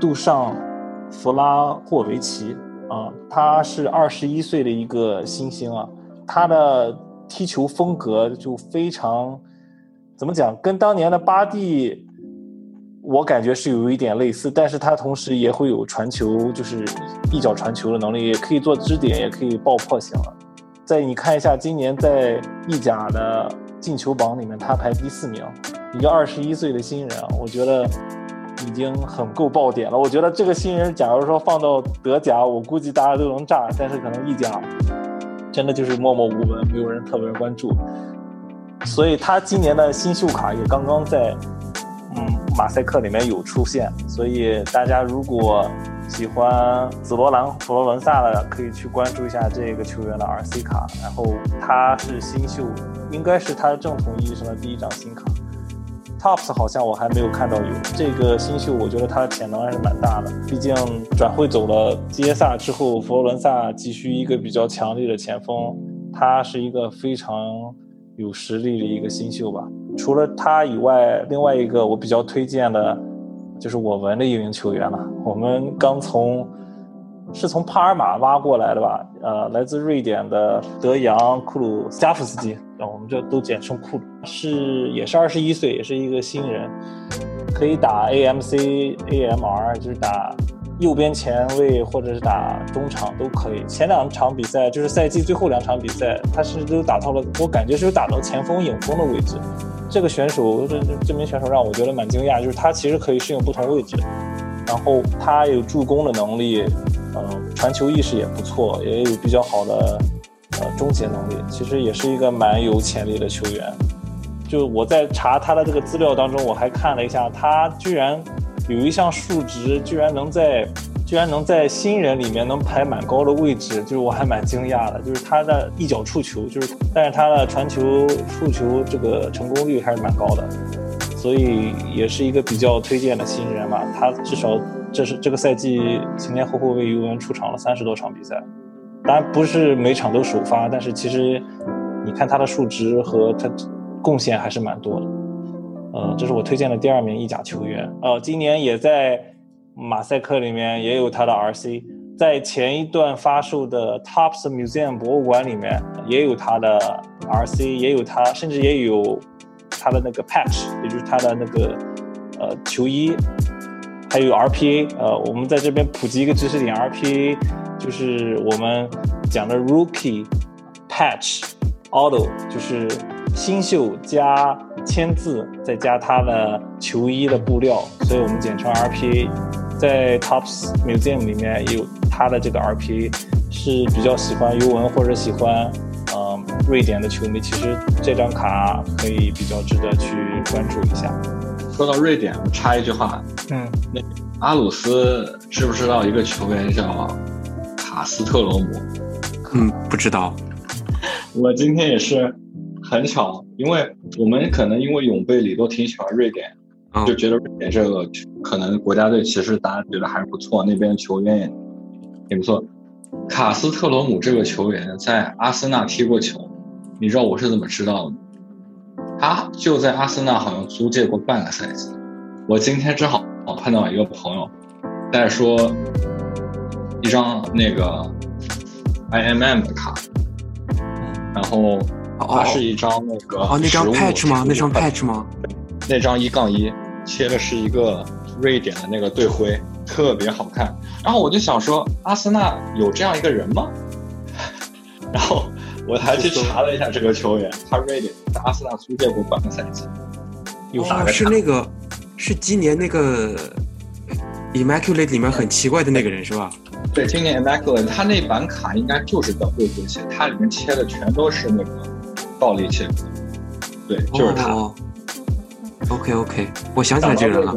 杜尚。弗拉霍维奇啊，他是二十一岁的一个新星啊，他的踢球风格就非常，怎么讲，跟当年的巴蒂，我感觉是有一点类似，但是他同时也会有传球，就是一脚传球的能力，也可以做支点，也可以爆破型了。再你看一下今年在意甲的进球榜里面，他排第四名，一个二十一岁的新人啊，我觉得。已经很够爆点了。我觉得这个新人，假如说放到德甲，我估计大家都能炸。但是可能意甲真的就是默默无闻，没有人特别关注。所以他今年的新秀卡也刚刚在嗯马赛克里面有出现。所以大家如果喜欢紫罗兰佛罗伦萨的，可以去关注一下这个球员的 RC 卡。然后他是新秀，应该是他正统意义上的第一张新卡。Pops 好像我还没有看到有这个新秀，我觉得他的潜能还是蛮大的。毕竟转会走了基耶萨之后，佛罗伦萨急需一个比较强力的前锋，他是一个非常有实力的一个新秀吧。除了他以外，另外一个我比较推荐的，就是我们的一名球员了。我们刚从。是从帕尔马挖过来的吧？呃，来自瑞典的德扬库鲁加夫斯基，啊，我们这都简称库里，是也是二十一岁，也是一个新人，可以打 AMC、AMR，就是打右边前卫或者是打中场都可以。前两场比赛就是赛季最后两场比赛，他甚至都打到了，我感觉是打到前锋、影锋的位置。这个选手，这这名选手让我觉得蛮惊讶，就是他其实可以适应不同位置，然后他有助攻的能力。嗯，传球意识也不错，也有比较好的呃终结能力，其实也是一个蛮有潜力的球员。就我在查他的这个资料当中，我还看了一下，他居然有一项数值，居然能在居然能在新人里面能排蛮高的位置，就是我还蛮惊讶的。就是他的一脚触球，就是但是他的传球触球这个成功率还是蛮高的，所以也是一个比较推荐的新人嘛。他至少。这是这个赛季前前后后为尤文出场了三十多场比赛，当然不是每场都首发，但是其实你看他的数值和他贡献还是蛮多的。呃，这是我推荐的第二名意甲球员。呃，今年也在马赛克里面也有他的 RC，在前一段发售的 Tops Museum 博物馆里面也有他的 RC，也有他，甚至也有他的那个 Patch，也就是他的那个呃球衣。还有 RPA，呃，我们在这边普及一个知识点，RPA 就是我们讲的 Rookie Patch Auto，就是新秀加签字，再加他的球衣的布料，所以我们简称 RPA。在 Tops Museum 里面也有他的这个 RPA，是比较喜欢尤文或者喜欢嗯瑞典的球迷，其实这张卡可以比较值得去关注一下。说到瑞典，我插一句话，嗯，那阿鲁斯知不知道一个球员叫卡斯特罗姆？嗯，不知道。*laughs* 我今天也是很巧，因为我们可能因为永贝里都挺喜欢瑞典，就觉得瑞典这个可能国家队其实大家觉得还是不错，那边球员也也不错。卡斯特罗姆这个球员在阿森纳踢过球，你知道我是怎么知道的？他就在阿森纳好像租借过半个赛季。我今天正好碰到一个朋友在说一张那个 IMM 的卡，然后它是一张那个哦那张 patch 吗？那张 patch 吗？那张一杠一切的是一个瑞典的那个队徽，特别好看。然后我就想说，阿森纳有这样一个人吗？*laughs* 然后我还去查了一下这个球员，他瑞典在阿森纳租借过半个赛季，有啥是那个，是今年那个 Immaculate 里面很奇怪的那个人是吧？对，今年 Immaculate 他那版卡应该就是德惠格切，它里面切的全都是那个暴力切割，对，就是他。OK OK，我想起来这个人了。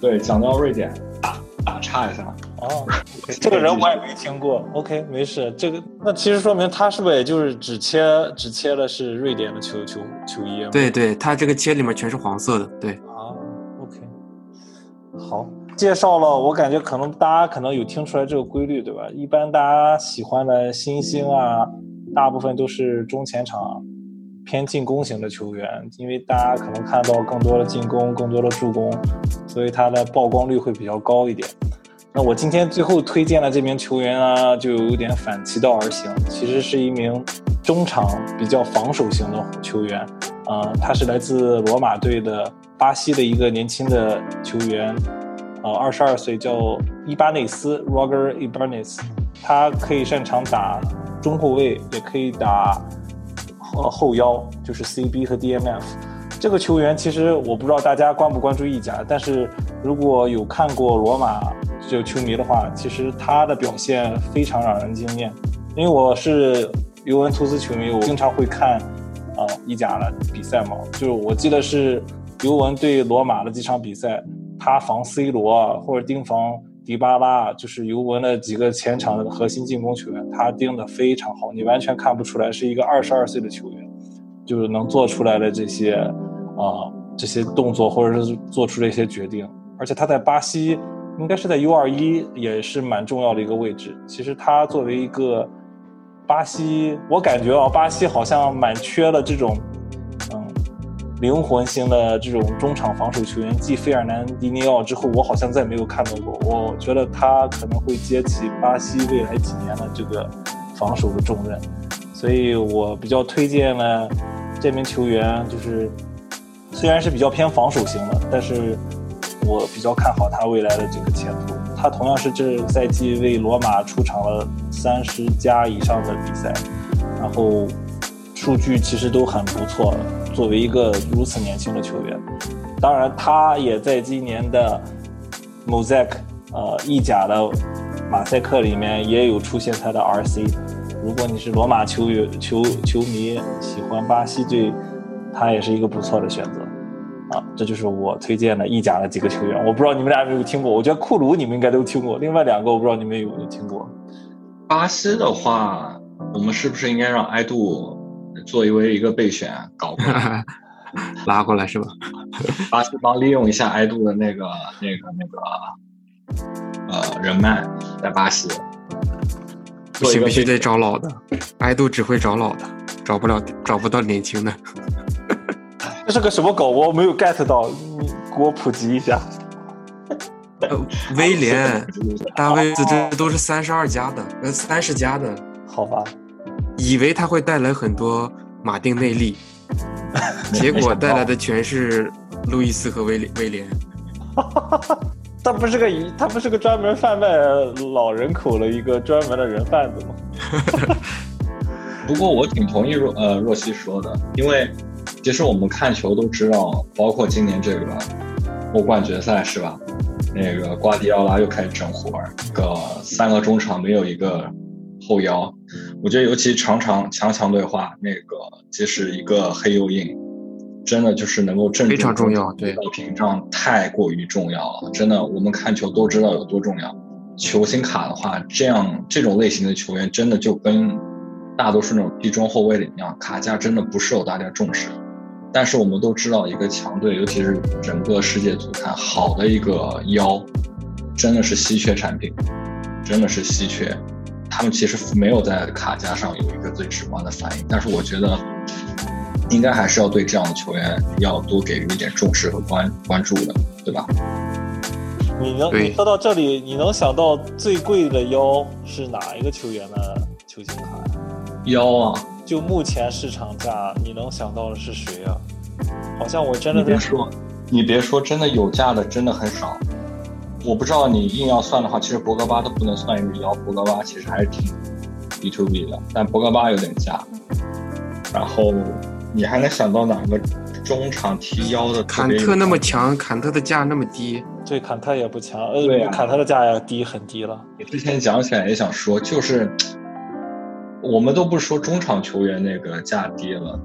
对，讲到瑞典，打打岔一下。哦，*laughs* 这个人我也没听过。OK，没事。这个那其实说明他是不是也就是只切只切的是瑞典的球球球衣？对对，他这个切里面全是黄色的。对。啊，OK。好，介绍了，我感觉可能大家可能有听出来这个规律，对吧？一般大家喜欢的新星啊，大部分都是中前场偏进攻型的球员，因为大家可能看到更多的进攻，更多的助攻，所以他的曝光率会比较高一点。那我今天最后推荐的这名球员啊，就有点反其道而行，其实是一名中场比较防守型的球员，啊，他是来自罗马队的巴西的一个年轻的球员，呃，二十二岁，叫伊巴内斯 （Roger Ibanez），他可以擅长打中后卫，也可以打呃后腰，就是 CB 和 DMF。这个球员其实我不知道大家关不关注意甲，但是如果有看过罗马。就球迷的话，其实他的表现非常让人惊艳。因为我是尤文图斯球迷，我经常会看啊意甲的比赛嘛。就是我记得是尤文对罗马的几场比赛，他防 C 罗或者盯防迪巴拉，就是尤文的几个前场的核心进攻球员，他盯得非常好，你完全看不出来是一个二十二岁的球员，就是能做出来的这些啊这些动作，或者是做出这些决定。而且他在巴西。应该是在 U 二一也是蛮重要的一个位置。其实他作为一个巴西，我感觉啊，巴西好像蛮缺了这种，嗯，灵魂型的这种中场防守球员。继费尔南迪尼奥之后，我好像再没有看到过。我觉得他可能会接起巴西未来几年的这个防守的重任。所以我比较推荐呢这名球员，就是虽然是比较偏防守型的，但是。我比较看好他未来的这个前途。他同样是这赛季为罗马出场了三十加以上的比赛，然后数据其实都很不错。作为一个如此年轻的球员，当然他也在今年的 Mosaic 呃意甲的马赛克里面也有出现他的 RC。如果你是罗马球员球球迷，喜欢巴西队，他也是一个不错的选择。啊，这就是我推荐的意甲的几个球员，我不知道你们俩有没有听过。我觉得库鲁你们应该都听过，另外两个我不知道你们有没有听过。巴西的话，我们是不是应该让埃杜作为一个备选搞过来，拉过来是吧？*laughs* 巴西帮利用一下埃杜的那个、那个、那个呃人脉，在巴西。不行，必须得找老的，埃杜只会找老的，找不了找不到年轻的。这是个什么狗？我没有 get 到，你给我普及一下。威廉、大卫斯这都是三十二加的，呃，三十加的，好吧？以为他会带来很多马丁内利，*laughs* 结果带来的全是路易斯和威廉威廉。*laughs* 他不是个他不是个专门贩卖老人口的一个专门的人贩子吗？*laughs* 不过我挺同意若呃若曦说的，因为。其实我们看球都知道，包括今年这个欧冠决赛是吧？那个瓜迪奥拉又开始整活儿，个三个中场没有一个后腰。我觉得尤其常常强强对话，那个即使一个黑又硬，真的就是能够镇非常重要，对，屏障太过于重要了。真的，我们看球都知道有多重要。球星卡的话，这样这种类型的球员，真的就跟大多数那种踢中后卫的一样，卡价真的不受大家重视。但是我们都知道，一个强队，尤其是整个世界足坛，好的一个腰，真的是稀缺产品，真的是稀缺。他们其实没有在卡加上有一个最直观的反应，但是我觉得，应该还是要对这样的球员要多给予一点重视和关关注的，对吧？你能你说到这里，你能想到最贵的腰是哪一个球员的球星卡呀？腰啊！就目前市场价，你能想到的是谁啊？好像我真的别说，你别说，真的有价的真的很少。我不知道你硬要算的话，其实博格巴都不能算一个妖，博格巴其实还是挺 B to B 的，但博格巴有点价。然后你还能想到哪个中场踢腰的？坎特那么强，坎特的价那么低，对，坎特也不强，呃，对啊坎特的价也低很低了。我之前讲起来也想说，就是我们都不是说中场球员那个价低了，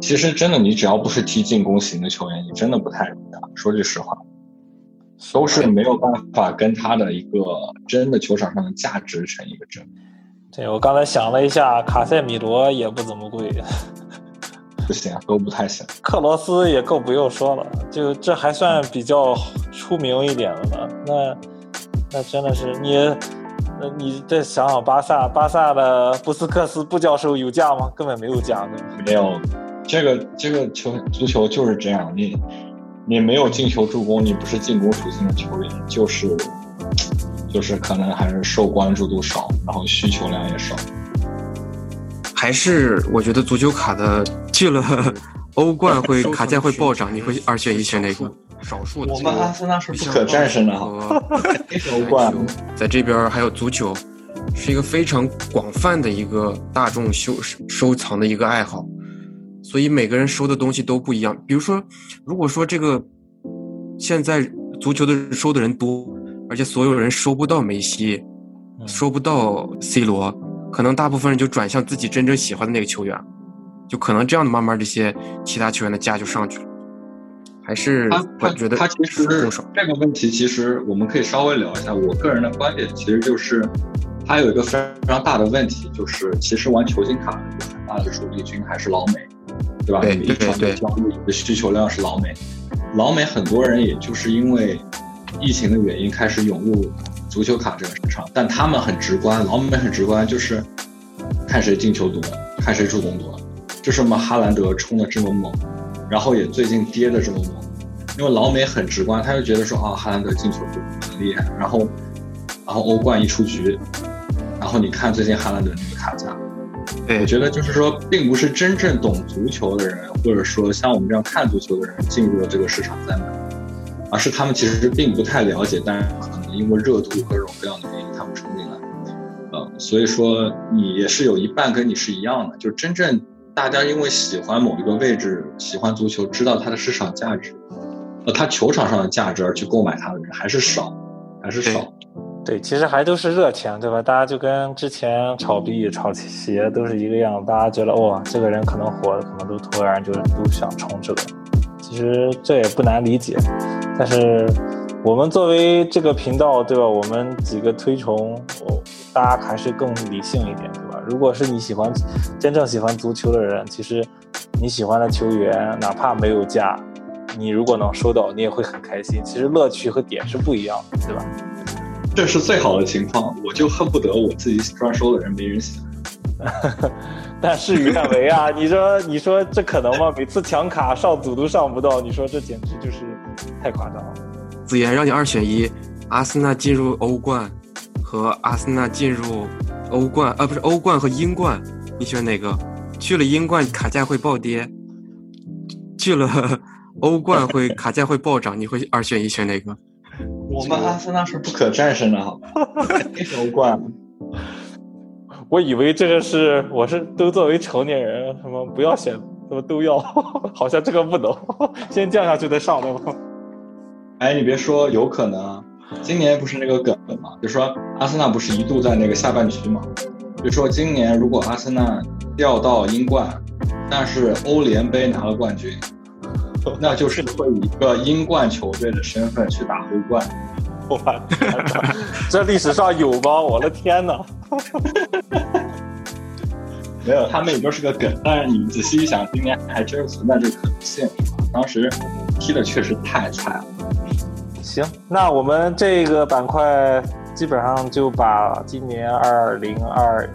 其实真的你只要不是踢进攻型的球员，你真的不太能打。说句实话，都是没有办法跟他的一个真的球场上的价值成一个正比。对我刚才想了一下，卡塞米罗也不怎么贵，不行，都不太行。克罗斯也更不用说了，就这还算比较出名一点的了。那那真的是你，那你再想想巴萨，巴萨的布斯克斯布教授有价吗？根本没有价，对吧？没有，这个这个球足球就是这样，你你没有进球助攻，你不是进攻属性的球员，就是就是可能还是受关注度少，然后需求量也少。还是我觉得足球卡的去了欧冠会 *laughs* 卡价会暴涨，你会二选一选哪个？少数的我们阿森纳是不可战胜的哈，欧冠 *laughs* 在这边还有足球，是一个非常广泛的一个大众收收藏的一个爱好，所以每个人收的东西都不一样。比如说，如果说这个现在足球的收的人多，而且所有人收不到梅西，收不到 C 罗，可能大部分人就转向自己真正喜欢的那个球员，就可能这样的慢慢这些其他球员的价就上去了。还是他觉得他其实这个问题，其实我们可以稍微聊一下。我个人的观点其实就是，他有一个非常大的问题，就是其实玩球星卡的很大的主力军还是老美，对吧？对你一传的交易的需求量是老美，老美很多人也就是因为疫情的原因开始涌入足球卡这个市场，但他们很直观，老美很直观，就是看谁进球多，看谁助攻多，这是我们哈兰德冲的这么猛。然后也最近跌的这么猛，因为老美很直观，他就觉得说啊，哈兰德进球就很厉害，然后，然后欧冠一出局，然后你看最近哈兰德那个卡价，对，我觉得就是说，并不是真正懂足球的人，或者说像我们这样看足球的人进入了这个市场在买，而是他们其实并不太了解，但是可能因为热度各种各样的原因，他们冲进来，呃，所以说你也是有一半跟你是一样的，就真正。大家因为喜欢某一个位置，喜欢足球，知道它的市场价值，呃，它球场上的价值而去购买它的人还是少，还是少。对，其实还都是热钱，对吧？大家就跟之前炒币、炒鞋都是一个样，大家觉得哇，这个人可能火，可能都突然就都想冲这个。其实这也不难理解，但是我们作为这个频道，对吧？我们几个推崇，我大家还是更理性一点？如果是你喜欢真正喜欢足球的人，其实你喜欢的球员哪怕没有价，你如果能收到，你也会很开心。其实乐趣和点是不一样的，对吧？这是最好的情况，我就恨不得我自己专收的人没人喜欢。*laughs* 但事与愿违啊！你说你说这可能吗？每次抢卡上组都上不到，你说这简直就是太夸张了。子言让你二选一，阿森纳进入欧冠和阿森纳进入。欧冠啊，不是欧冠和英冠，你选哪个？去了英冠卡价会暴跌，去了欧冠会 *laughs* 卡价会暴涨，你会二选一选哪个？我们阿森纳是不可战胜的，好吧？欧冠，*laughs* 我以为这个是我是都作为成年人，什么不要选，什么都要，*laughs* 好像这个不能，先降下去再上，对吗？哎，你别说，有可能。今年不是那个梗嘛，就说阿森纳不是一度在那个下半区嘛，就说今年如果阿森纳掉到英冠，但是欧联杯拿了冠军，那就是会以一个英冠球队的身份去打欧冠。我天哪，这历史上有吗？我的天哪！*laughs* 没有，他们也就是个梗，但是你仔细一想，今年还真存在这个可能性，是吧？当时踢的确实太菜了。行，那我们这个板块基本上就把今年二零二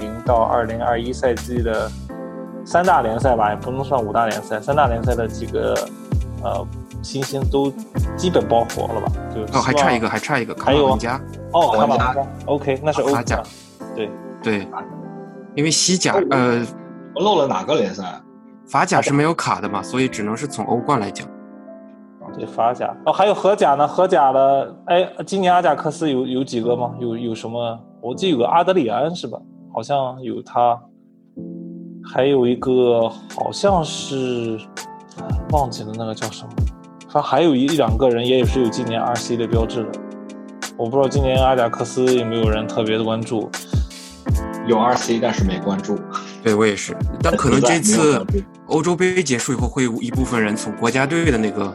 零到二零二一赛季的三大联赛吧，也不能算五大联赛，三大联赛的几个呃新星都基本包活了吧？就哦，还差一个，还差一个，还有玩家哦，卡马加，OK，那是欧甲，对对，因为西甲呃，我漏了哪个联赛？法甲是没有卡的嘛，所以只能是从欧冠来讲。对法甲哦，还有荷甲呢？荷甲的，哎，今年阿贾克斯有有几个吗？有有什么？我记得有个阿德里安是吧？好像有他，还有一个好像是忘记了那个叫什么，反正还有一两个人也是有今年 RC 的标志的。我不知道今年阿贾克斯有没有人特别的关注。有 RC，但是没关注。对我也是，但可能这次欧洲杯结束以后，会有一部分人从国家队的那个。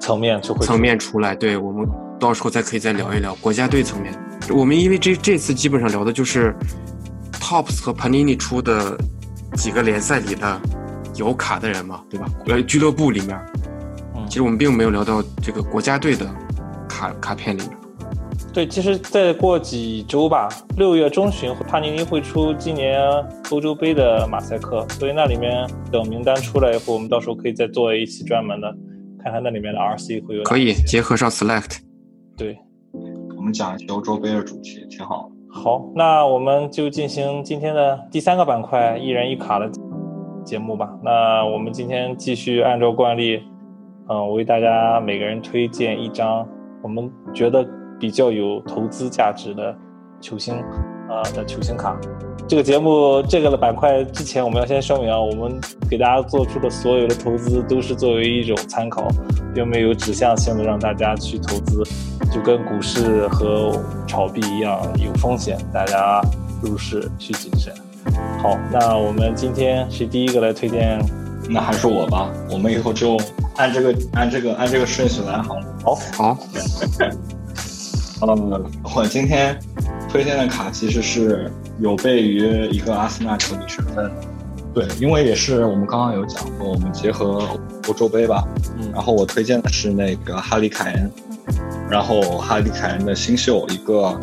层面就会层面出来，对我们到时候再可以再聊一聊国家队层面。我们因为这这次基本上聊的就是 Tops 和 Panini 出的几个联赛里的有卡的人嘛，对吧？呃，俱乐部里面，其实我们并没有聊到这个国家队的卡卡片里面。对，其实再过几周吧，六月中旬帕尼尼会出今年欧洲杯的马赛克，所以那里面等名单出来以后，我们到时候可以再做一期专门的。看看那里面的 RC 会有可以结合上 Select，对，我们讲一些欧洲杯的主题，挺好。好，那我们就进行今天的第三个板块，一人一卡的节目吧。那我们今天继续按照惯例，嗯，为大家每个人推荐一张我们觉得比较有投资价值的球星。呃的球星卡，这个节目这个的板块之前我们要先声明啊，我们给大家做出的所有的投资都是作为一种参考，并没有指向性的让大家去投资，就跟股市和炒币一样有风险，大家入市需谨慎。好，那我们今天谁第一个来推荐？那还是我吧，我们以后就按这个按这个按这个顺序来好了。好，好。嗯，我今天。推荐的卡其实是有悖于一个阿森纳球迷身份，对，因为也是我们刚刚有讲过，我们结合欧洲杯吧，嗯，然后我推荐的是那个哈利凯恩，然后哈利凯恩的新秀一个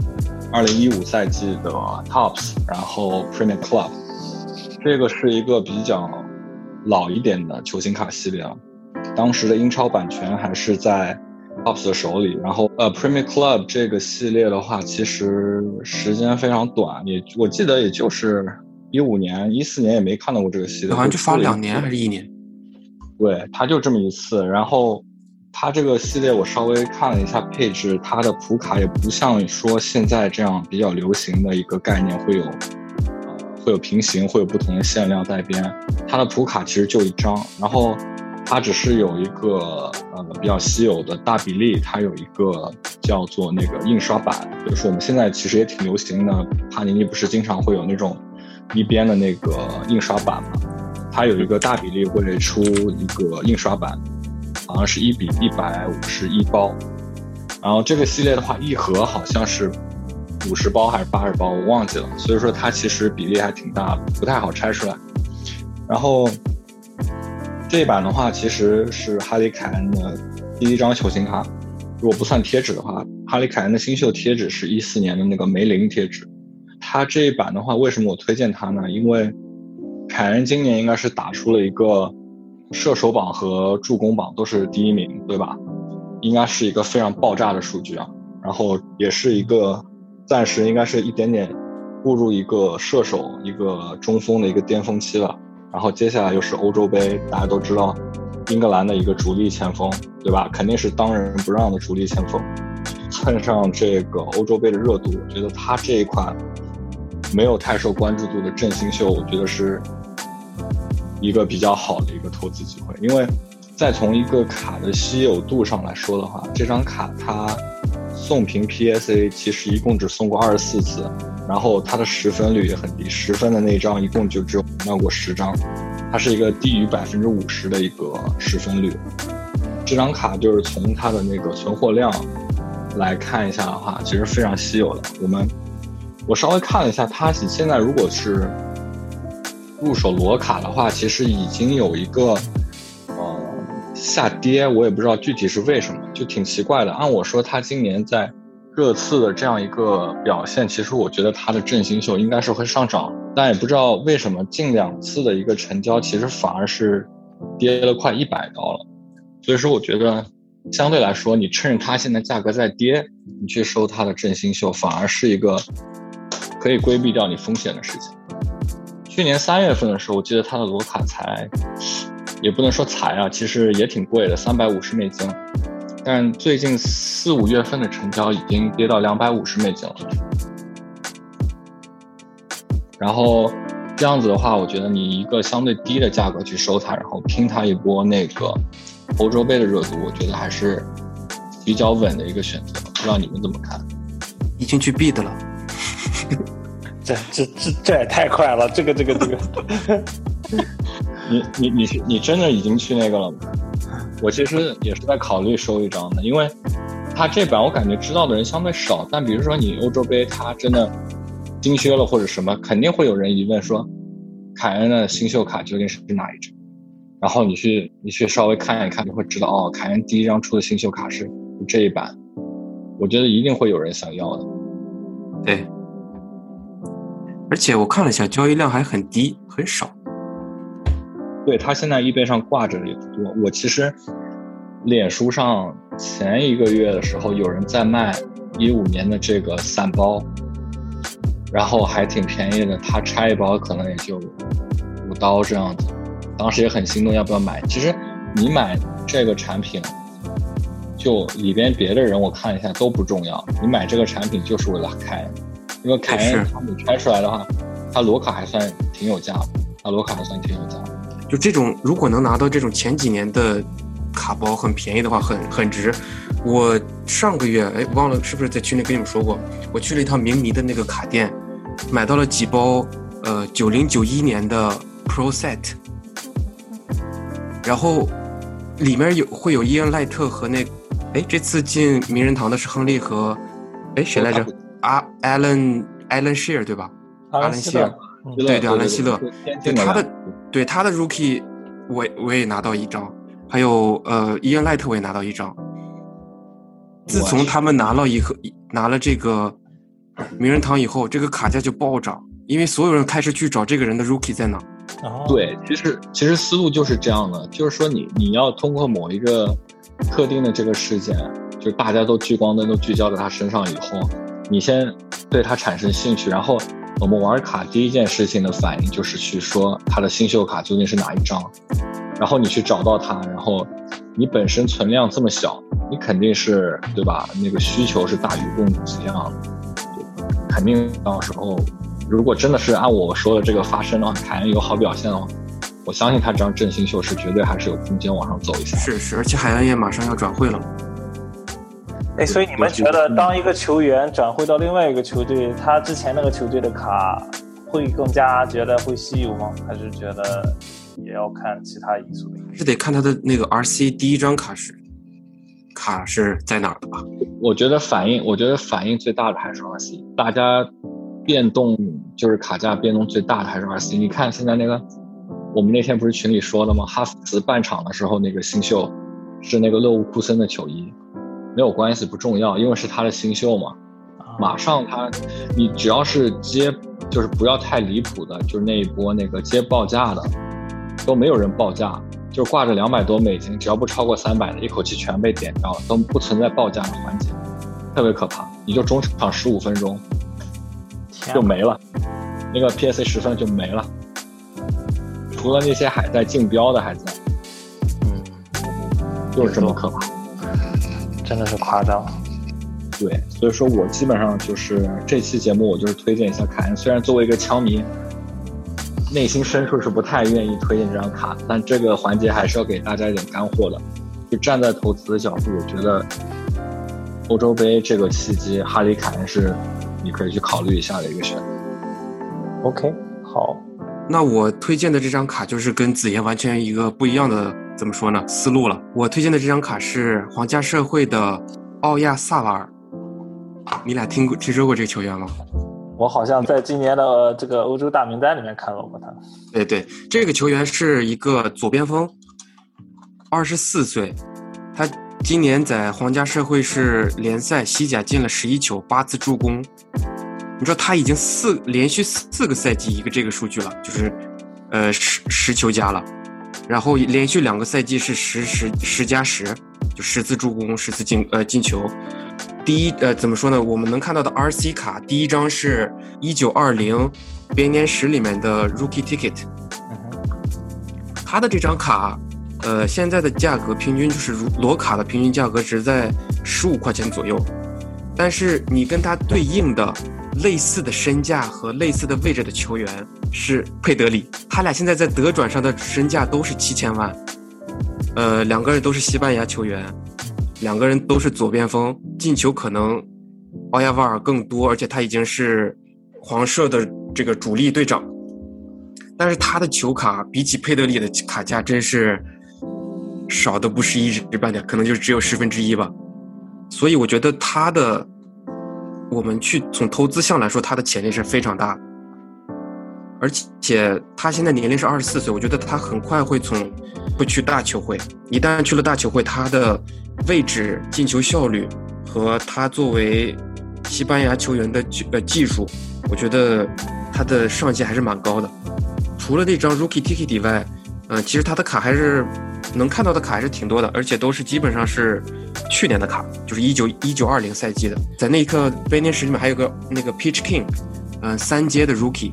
二零一五赛季的 Tops，然后 Premier Club，这个是一个比较老一点的球星卡系列了，当时的英超版权还是在。Tops 的手里，然后呃，Premier Club 这个系列的话，其实时间非常短，也我记得也就是一五年、一四年也没看到过这个系列，好像就发两年还是一年？对，它就这么一次。然后它这个系列我稍微看了一下配置，它的普卡也不像说现在这样比较流行的一个概念，会有呃会有平行，会有不同的限量带边。它的普卡其实就一张，然后。它只是有一个呃比较稀有的大比例，它有一个叫做那个印刷版，就是我们现在其实也挺流行的。帕尼尼不是经常会有那种一边的那个印刷版吗？它有一个大比例会出一个印刷版，好像是一比一百五十一包。然后这个系列的话，一盒好像是五十包还是八十包，我忘记了。所以说它其实比例还挺大，不太好拆出来。然后。这一版的话，其实是哈里凯恩的第一张球星卡。如果不算贴纸的话，哈里凯恩的新秀贴纸是一四年的那个梅林贴纸。他这一版的话，为什么我推荐他呢？因为凯恩今年应该是打出了一个射手榜和助攻榜都是第一名，对吧？应该是一个非常爆炸的数据啊。然后也是一个暂时应该是一点点步入一个射手、一个中锋的一个巅峰期了。然后接下来又是欧洲杯，大家都知道，英格兰的一个主力前锋，对吧？肯定是当仁不让的主力前锋。蹭上这个欧洲杯的热度，我觉得他这一款没有太受关注度的振兴秀，我觉得是一个比较好的一个投资机会。因为再从一个卡的稀有度上来说的话，这张卡它送评 PSA 其实一共只送过二十四次。然后它的十分率也很低，十分的那张一共就只有卖过十张，它是一个低于百分之五十的一个十分率。这张卡就是从它的那个存货量来看一下的话，其实非常稀有的。我们我稍微看了一下，它现在如果是入手裸卡的话，其实已经有一个呃下跌，我也不知道具体是为什么，就挺奇怪的。按我说，它今年在。热刺的这样一个表现，其实我觉得它的振兴秀应该是会上涨，但也不知道为什么近两次的一个成交，其实反而是跌了快一百刀了。所以说，我觉得相对来说，你趁着它现在价格在跌，你去收它的振兴秀，反而是一个可以规避掉你风险的事情。去年三月份的时候，我记得它的罗卡才，也不能说才啊，其实也挺贵的，三百五十美金。但最近四五月份的成交已经跌到两百五十美金了。然后这样子的话，我觉得你一个相对低的价格去收它，然后拼它一波那个欧洲杯的热度，我觉得还是比较稳的一个选择。不知道你们怎么看？已经去 bid 了。*laughs* 这这这这也太快了！这个这个这个，你你你是你真的已经去那个了吗？我其实也是在考虑收一张的，因为它这版我感觉知道的人相对少。但比如说你欧洲杯，它真的精修了或者什么，肯定会有人疑问说，凯恩的新秀卡究竟是哪一张？然后你去你去稍微看一看，就会知道哦，凯恩第一张出的新秀卡是这一版。我觉得一定会有人想要的。对。而且我看了一下，交易量还很低，很少。对他现在易贝上挂着的也不多。我其实脸书上前一个月的时候，有人在卖一五年的这个散包，然后还挺便宜的，他拆一包可能也就五刀这样子。当时也很心动，要不要买？其实你买这个产品，就里边别的人我看一下都不重要，你买这个产品就是为了开。因为凯恩他你拆出来的话，他罗卡还算挺有价的，他罗卡还算挺有价。就这种，如果能拿到这种前几年的卡包很便宜的话，很很值。我上个月哎忘了是不是在群里跟你们说过，我去了一趟明迷的那个卡店，买到了几包呃九零九一年的 Pro Set，然后里面有会有伊恩赖特和那哎这次进名人堂的是亨利和哎谁来着？阿艾伦艾伦希尔对吧？阿伦希尔，对对，阿兰希勒，对他的对他的 rookie，我我也拿到一张，还有呃伊恩赖特我也拿到一张。自从他们拿了以后，拿了这个名人堂以后，这个卡价就暴涨，因为所有人开始去找这个人的 rookie 在哪。对，其实其实思路就是这样的，就是说你你要通过某一个特定的这个事件，就是大家都聚光灯都聚焦在他身上以后。你先对他产生兴趣，然后我们玩卡第一件事情的反应就是去说他的新秀卡究竟是哪一张，然后你去找到它，然后你本身存量这么小，你肯定是对吧？那个需求是大于供给量，肯定到时候如果真的是按我说的这个发生的话，凯恩有好表现的话，我相信他这张振兴秀是绝对还是有空间往上走一下。是是，而且海洋也马上要转会了。哎，所以你们觉得，当一个球员转会到另外一个球队，他之前那个球队的卡会更加觉得会稀有吗？还是觉得也要看其他因素？是得看他的那个 RC 第一张卡是卡是在哪儿的吧？我觉得反应，我觉得反应最大的还是 RC。大家变动就是卡价变动最大的还是 RC。你看现在那个，我们那天不是群里说了吗？哈弗茨半场的时候那个新秀是那个勒沃库森的球衣。没有关系，不重要，因为是他的新秀嘛。马上他，你只要是接，就是不要太离谱的，就是那一波那个接报价的，都没有人报价，就是挂着两百多美金，只要不超过三百的，一口气全被点掉了，都不存在报价的环节，特别可怕。你就中场十五分钟就没了，那个 PSC 十分就没了，除了那些还在竞标的还在，嗯，就是这么可怕。真的是夸张，对，所以说我基本上就是这期节目，我就是推荐一下凯恩。虽然作为一个枪迷，内心深处是不太愿意推荐这张卡，但这个环节还是要给大家一点干货的。就站在投资的角度，我觉得欧洲杯这个契机，哈里凯恩是你可以去考虑一下的一个选择。OK，好，那我推荐的这张卡就是跟子妍完全一个不一样的。怎么说呢？思路了。我推荐的这张卡是皇家社会的奥亚萨瓦尔。你俩听过听说过这个球员吗？我好像在今年的这个欧洲大名单里面看到过他。对对，这个球员是一个左边锋，二十四岁。他今年在皇家社会是联赛西甲进了十一球，八次助攻。你知道他已经四连续四个赛季一个这个数据了，就是呃十十球加了。然后连续两个赛季是十十十加十，就十次助攻，十次进呃进球。第一呃怎么说呢？我们能看到的 RC 卡第一张是一九二零编年史里面的 Rookie Ticket。他的这张卡呃，现在的价格平均就是如裸卡的平均价格只在十五块钱左右，但是你跟它对应的类似的身价和类似的位置的球员是佩德里，他俩现在在德转上的身价都是七千万，呃，两个人都是西班牙球员，两个人都是左边锋，进球可能奥亚瓦尔更多，而且他已经是黄社的这个主力队长，但是他的球卡比起佩德里的卡价真是。少的不是一知半点，可能就只有十分之一吧。所以我觉得他的，我们去从投资项来说，他的潜力是非常大。而且他现在年龄是二十四岁，我觉得他很快会从会去大球会。一旦去了大球会，他的位置、进球效率和他作为西班牙球员的技呃技术，我觉得他的上限还是蛮高的。除了那张 Rookie Ticket 以外，嗯，其实他的卡还是。能看到的卡还是挺多的，而且都是基本上是去年的卡，就是一九一九二零赛季的。在那一刻，威廉史里面还有个那个 Peach King，嗯，三阶的 Rookie，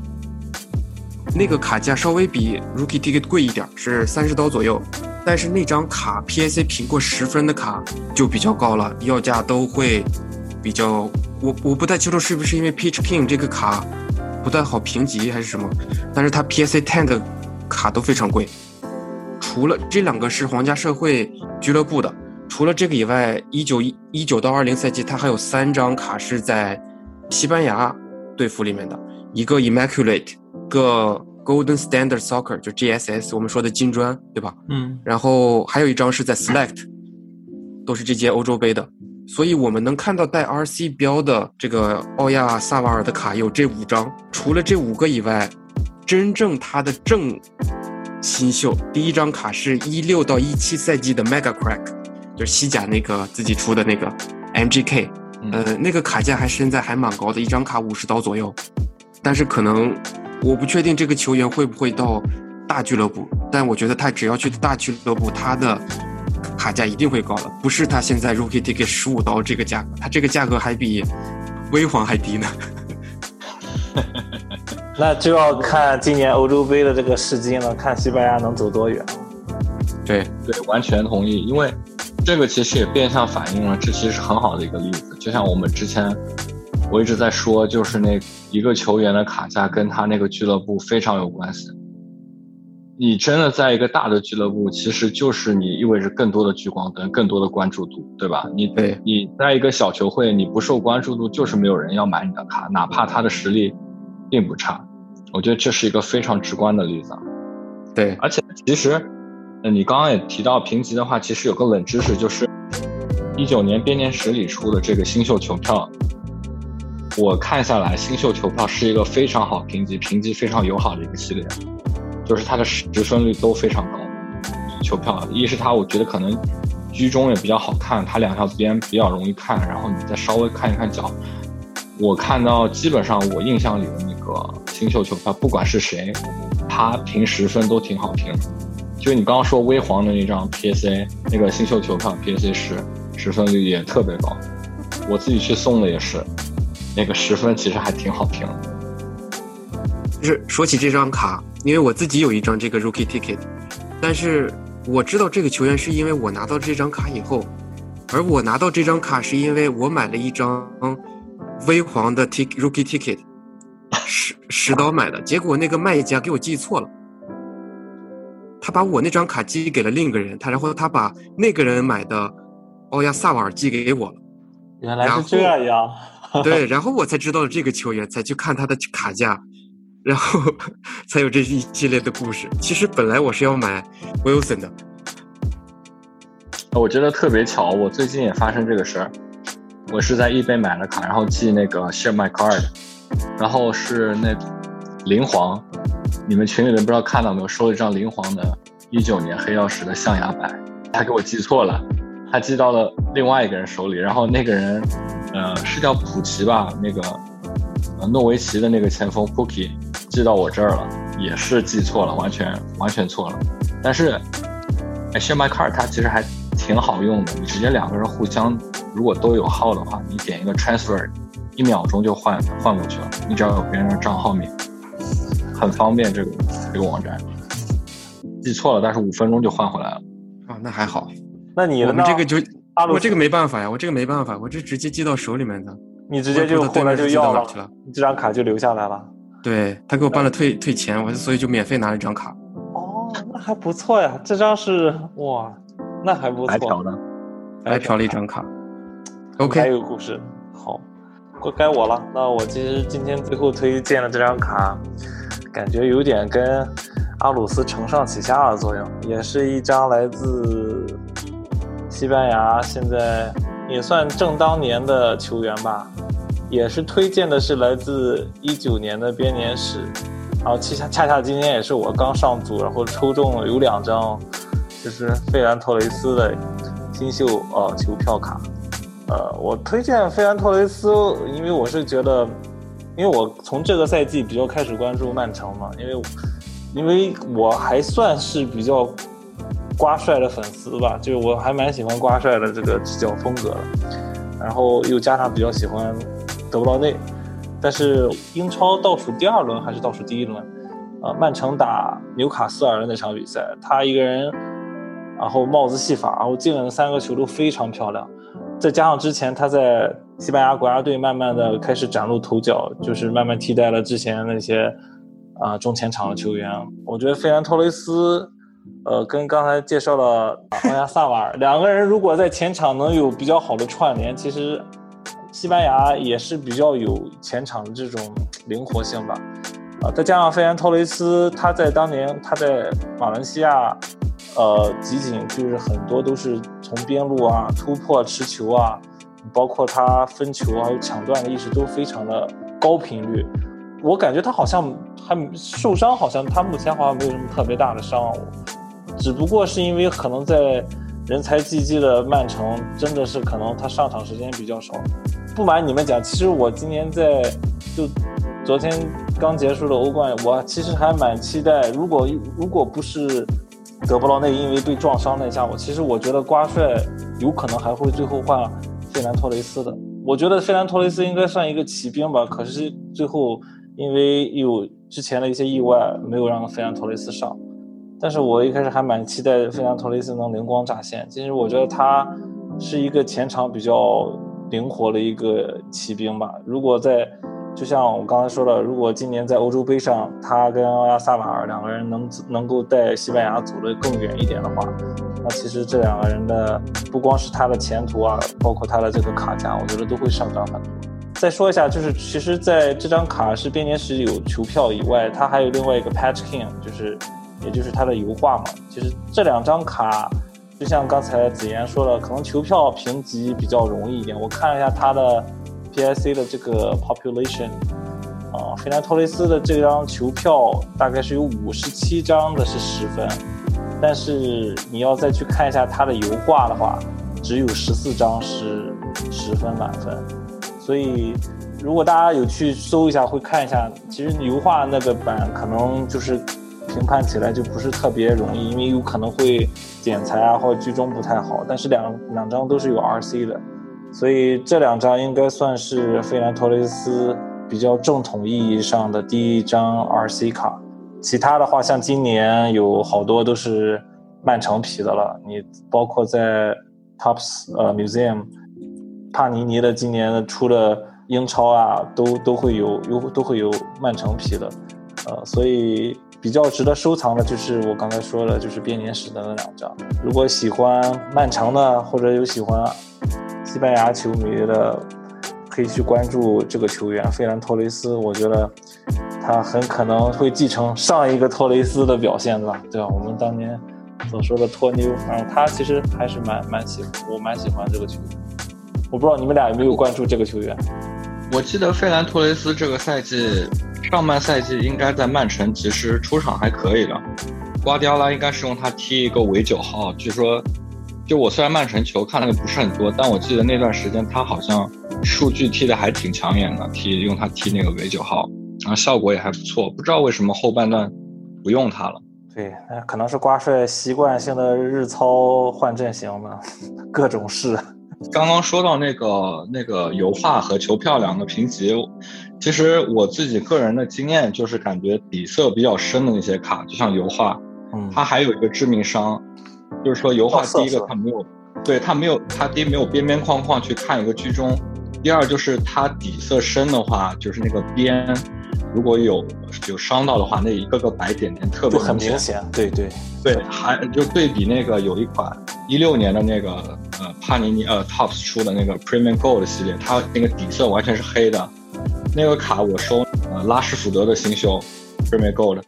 那个卡价稍微比 Rookie Ticket 贵一点，是三十刀左右。但是那张卡 PSA 评过十分的卡就比较高了，要价都会比较。我我不太清楚是不是因为 Peach King 这个卡不太好评级还是什么，但是它 PSA Ten 的卡都非常贵。除了这两个是皇家社会俱乐部的，除了这个以外，一九一一九到二零赛季，它还有三张卡是在西班牙队服里面的，一个 Immaculate，个 Golden Standard Soccer，就 GSS，我们说的金砖，对吧？嗯。然后还有一张是在 Select，都是这届欧洲杯的，所以我们能看到带 RC 标的这个奥亚萨瓦尔的卡有这五张，除了这五个以外，真正他的正。新秀第一张卡是一六到一七赛季的 Mega Crack，就是西甲那个自己出的那个 MGK，呃，那个卡价还现在还蛮高的，一张卡五十刀左右。但是可能我不确定这个球员会不会到大俱乐部，但我觉得他只要去大俱乐部，他的卡价一定会高的，不是他现在 Rookie Ticket 十五刀这个价格，他这个价格还比威皇还低呢。*laughs* 那就要看今年欧洲杯的这个试金了，看西班牙能走多远。对对，完全同意。因为这个其实也变相反映了，这其实是很好的一个例子。就像我们之前我一直在说，就是那一个球员的卡价跟他那个俱乐部非常有关系。你真的在一个大的俱乐部，其实就是你意味着更多的聚光灯，更多的关注度，对吧？你对你在一个小球会，你不受关注度，就是没有人要买你的卡，哪怕他的实力并不差。我觉得这是一个非常直观的例子，对，而且其实，呃，你刚刚也提到评级的话，其实有个冷知识，就是一九年编年史里出的这个新秀球票，我看下来，新秀球票是一个非常好评级、评级非常友好的一个系列，就是它的十分率都非常高。球票，一是它，我觉得可能居中也比较好看，它两条边比较容易看，然后你再稍微看一看脚。我看到基本上我印象里的那个新秀球票，不管是谁，他评十分都挺好评。就你刚刚说微黄的那张 PSA 那个新秀球票 PSA 十十分率也特别高，我自己去送的也是，那个十分其实还挺好评。就是说起这张卡，因为我自己有一张这个 Rookie Ticket，但是我知道这个球员是因为我拿到这张卡以后，而我拿到这张卡是因为我买了一张。微黄的 tick rookie ticket，十十刀买的，结果那个卖家给我寄错了，他把我那张卡寄给了另一个人，他然后他把那个人买的奥亚萨瓦尔寄给我了，原来是这样，*laughs* 对，然后我才知道了这个球员，才去看他的卡价，然后 *laughs* 才有这一系列的故事。其实本来我是要买 Wilson 的，我觉得特别巧，我最近也发生这个事儿。我是在易贝买了卡，然后寄那个 Share My Card，然后是那灵皇，你们群里面不知道看到没有，收了一张灵皇的一九年黑曜石的象牙白，他给我寄错了，他寄到了另外一个人手里，然后那个人，呃，是叫普奇吧，那个呃诺维奇的那个前锋 Pookie 寄到我这儿了，也是寄错了，完全完全错了，但是哎 Share My Card 它其实还挺好用的，你直接两个人互相。如果都有号的话，你点一个 transfer，一秒钟就换换过去了。你只要有别人的账号名，很方便。这个这个网站记错了，但是五分钟就换回来了。啊，那还好。那你我们这个就阿鲁我这个没办法呀，我这个没办法，我这直接寄到手里面的。你直接就后来就要了，你这张卡就留下来了。对他给我办了退退钱，我所以就免费拿了一张卡。哦，那还不错呀，这张是哇，那还不错，白嫖的。白嫖了一张卡。OK，还有故事。好，该该我了。那我其实今天最后推荐的这张卡，感觉有点跟阿鲁斯承上启下的作用，也是一张来自西班牙，现在也算正当年的球员吧。也是推荐的是来自一九年的编年史，然后恰恰恰恰今天也是我刚上组，然后抽中了有两张，就是费兰托雷斯的新秀呃球票卡。呃，我推荐费兰托雷斯，因为我是觉得，因为我从这个赛季比较开始关注曼城嘛，因为因为我还算是比较瓜帅的粉丝吧，就是我还蛮喜欢瓜帅的这个执教风格的，然后又加上比较喜欢德布劳内，但是英超倒数第二轮还是倒数第一轮，呃，曼城打纽卡斯尔的那场比赛，他一个人，然后帽子戏法，然后进了三个球都非常漂亮。再加上之前他在西班牙国家队慢慢的开始崭露头角，就是慢慢替代了之前那些啊、中前场的球员。我觉得费兰托雷斯，呃，跟刚才介绍了皇家萨瓦尔两个人，如果在前场能有比较好的串联，其实西班牙也是比较有前场的这种灵活性吧。啊，再加上费兰托雷斯，他在当年他在马来西亚。呃，集锦就是很多都是从边路啊突破持球啊，包括他分球还有抢断的意识都非常的高频率。我感觉他好像还受伤，好像他目前好像没有什么特别大的伤，只不过是因为可能在人才济济的曼城，真的是可能他上场时间比较少。不瞒你们讲，其实我今年在就昨天刚结束的欧冠，我其实还蛮期待，如果如果不是。德布劳内因为被撞伤那一下，我其实我觉得瓜帅有可能还会最后换费兰托雷斯的。我觉得费兰托雷斯应该算一个骑兵吧，可是最后因为有之前的一些意外，没有让费兰托雷斯上。但是我一开始还蛮期待费兰托雷斯能灵光乍现。其实我觉得他是一个前场比较灵活的一个骑兵吧。如果在就像我刚才说的，如果今年在欧洲杯上，他跟奥亚萨瓦尔两个人能能够带西班牙走得更远一点的话，那其实这两个人的不光是他的前途啊，包括他的这个卡价，我觉得都会上涨很多。再说一下，就是其实在这张卡是编年史有球票以外，它还有另外一个 Patch King，就是也就是它的油画嘛。其实这两张卡，就像刚才子言说的，可能球票评级比较容易一点。我看了一下它的。PIC 的这个 population，啊，费兰托雷斯的这张球票大概是有五十七张的是十分，但是你要再去看一下他的油画的话，只有十四张是十分满分。所以如果大家有去搜一下，会看一下，其实油画那个版可能就是评判起来就不是特别容易，因为有可能会剪裁啊或者居中不太好。但是两两张都是有 RC 的。所以这两张应该算是费兰托雷斯比较正统意义上的第一张 RC 卡，其他的话像今年有好多都是曼城皮的了。你包括在 Tops 呃 Museum，帕尼尼的今年出的英超啊，都都会有有都会有曼城皮的，呃，所以比较值得收藏的就是我刚才说的，就是编年史的那两张。如果喜欢曼城的或者有喜欢。西班牙球迷的可以去关注这个球员费兰托雷斯，我觉得他很可能会继承上一个托雷斯的表现吧，对吧？我们当年所说的托妞，然后他其实还是蛮蛮喜欢，我蛮喜欢这个球员。我不知道你们俩有没有关注这个球员？我记得费兰托雷斯这个赛季上半赛季应该在曼城其实出场还可以的，瓜迪奥拉应该是用他踢一个伪九号，据说。就我虽然曼城球看的不是很多，但我记得那段时间他好像数据踢的还挺抢眼的，踢用他踢那个伪九号，然后效果也还不错。不知道为什么后半段不用他了。对，那可能是瓜帅习惯性的日操换阵型吧，*laughs* 各种试。刚刚说到那个那个油画和球票两个评级，其实我自己个人的经验就是感觉底色比较深的那些卡，就像油画，嗯，它还有一个致命伤。就是说油画第一个它没有，对它没有它第一没有边边框框去看一个居中，第二就是它底色深的话，就是那个边如果有有伤到的话，那一个个白点点特别很明显。对对对，还就对比那个有一款一六年的那个呃帕尼尼呃 Tops 出的那个 Premium Gold 系列，它那个底色完全是黑的。那个卡我收呃拉什福德的新秀 Premium Gold。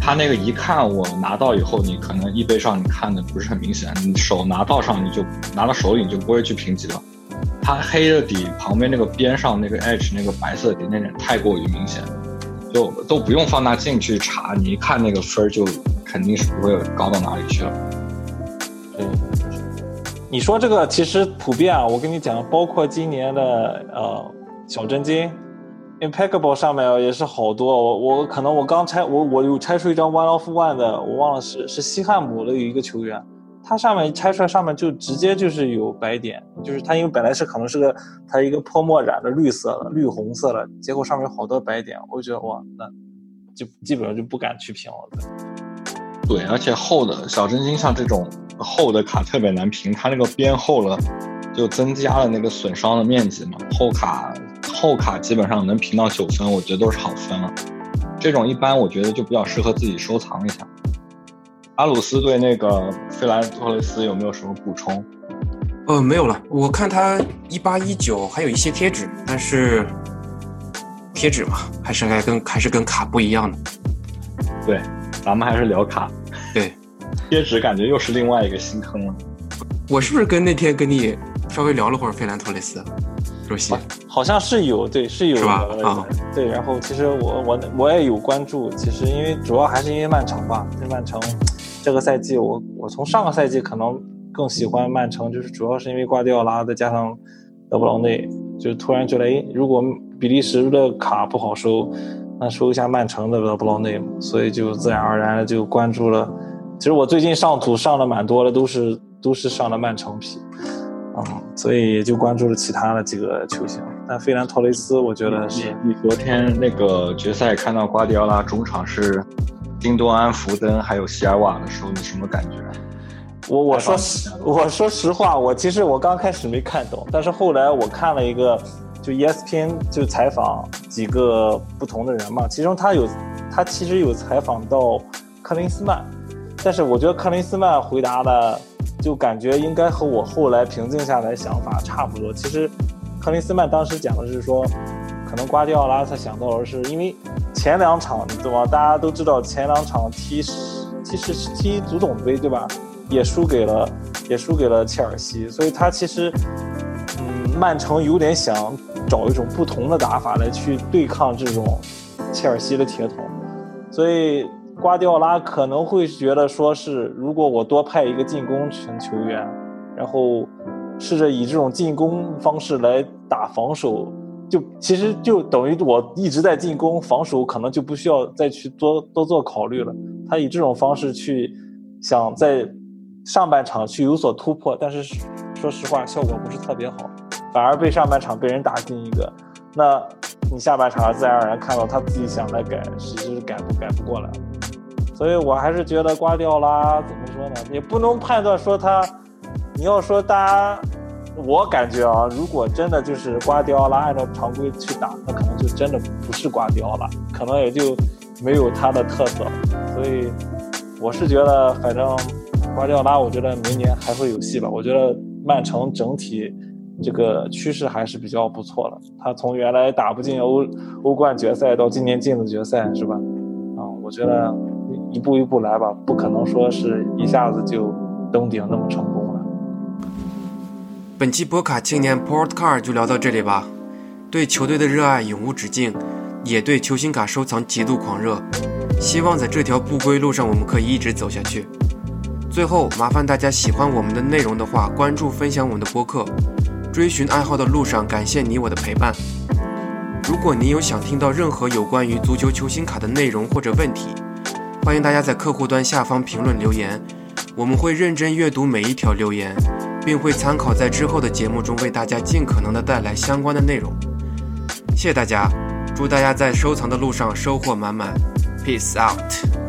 它那个一看，我拿到以后，你可能一杯上你看的不是很明显，你手拿到上你就拿到手里你就不会去评级了。它黑的底旁边那个边上那个 edge 那个白色的点点点太过于明显，就都不用放大镜去查，你一看那个分就肯定是不会高到哪里去了。对，你说这个其实普遍啊，我跟你讲，包括今年的呃小真金。Impeccable 上面也是好多，我我可能我刚拆我我有拆出一张 One of One 的，我忘了是是西汉姆的有一个球员，它上面拆出来上面就直接就是有白点，就是它因为本来是可能是个它一个泼墨染的绿色的绿红色的，结果上面有好多白点，我就觉得哇，那就基本上就不敢去评了。对，而且厚的小真金像这种厚的卡特别难评，它那个边厚了，就增加了那个损伤的面积嘛，厚卡。厚卡基本上能评到九分，我觉得都是好分了。这种一般我觉得就比较适合自己收藏一下。阿鲁斯对那个费兰托雷斯有没有什么补充？呃，没有了。我看他一八一九还有一些贴纸，但是贴纸嘛，还是该跟还是跟卡不一样的。对，咱们还是聊卡。对，*laughs* 贴纸感觉又是另外一个新坑了。我是不是跟那天跟你稍微聊了会儿费兰托雷斯？好像是有，对，是有，是吧？啊，对。然后其实我我我也有关注，其实因为主要还是因为曼城吧。这曼城这个赛季，我我从上个赛季可能更喜欢曼城，就是主要是因为瓜迪奥拉再加上德布劳内，就突然觉得，哎，如果比利时的卡不好收，那收一下曼城的德布劳内嘛，所以就自然而然的就关注了。其实我最近上图上的蛮多的，都是都是上的曼城皮。嗯，所以也就关注了其他的几个球星，但费兰托雷斯，我觉得是。你昨天那个决赛看到瓜迪奥拉中场是金多安、福登还有席尔瓦的时候，你什么感觉？我我说实我说实话，我其实我刚开始没看懂，但是后来我看了一个，就 ESPN 就采访几个不同的人嘛，其中他有他其实有采访到克林斯曼，但是我觉得克林斯曼回答的。就感觉应该和我后来平静下来想法差不多。其实，克林斯曼当时讲的是说，可能瓜迪奥拉他想到的是，因为前两场对吧？大家都知道前两场踢踢踢足总杯对吧？也输给了也输给了切尔西，所以他其实嗯，曼城有点想找一种不同的打法来去对抗这种切尔西的铁桶，所以。瓜迪奥拉可能会觉得，说是如果我多派一个进攻型球员，然后试着以这种进攻方式来打防守，就其实就等于我一直在进攻，防守可能就不需要再去多多做考虑了。他以这种方式去想在上半场去有所突破，但是说实话效果不是特别好，反而被上半场被人打进一个，那你下半场自然而然看到他自己想来改，其实是改不改不过来。所以我还是觉得瓜掉啦怎么说呢？也不能判断说他，你要说大家，我感觉啊，如果真的就是瓜迪奥拉按照常规去打，那可能就真的不是瓜迪奥拉，可能也就没有他的特色。所以我是觉得，反正瓜迪奥拉，我觉得明年还会有戏吧。我觉得曼城整体这个趋势还是比较不错的。他从原来打不进欧欧冠决赛到今年进了决赛，是吧？啊，我觉得。一步一步来吧，不可能说是一下子就登顶那么成功。本期波卡青年 Port Car 就聊到这里吧。对球队的热爱永无止境，也对球星卡收藏极度狂热。希望在这条不归路上，我们可以一直走下去。最后，麻烦大家喜欢我们的内容的话，关注分享我们的播客。追寻爱好的路上，感谢你我的陪伴。如果你有想听到任何有关于足球球星卡的内容或者问题，欢迎大家在客户端下方评论留言，我们会认真阅读每一条留言，并会参考在之后的节目中为大家尽可能的带来相关的内容。谢谢大家，祝大家在收藏的路上收获满满，Peace out。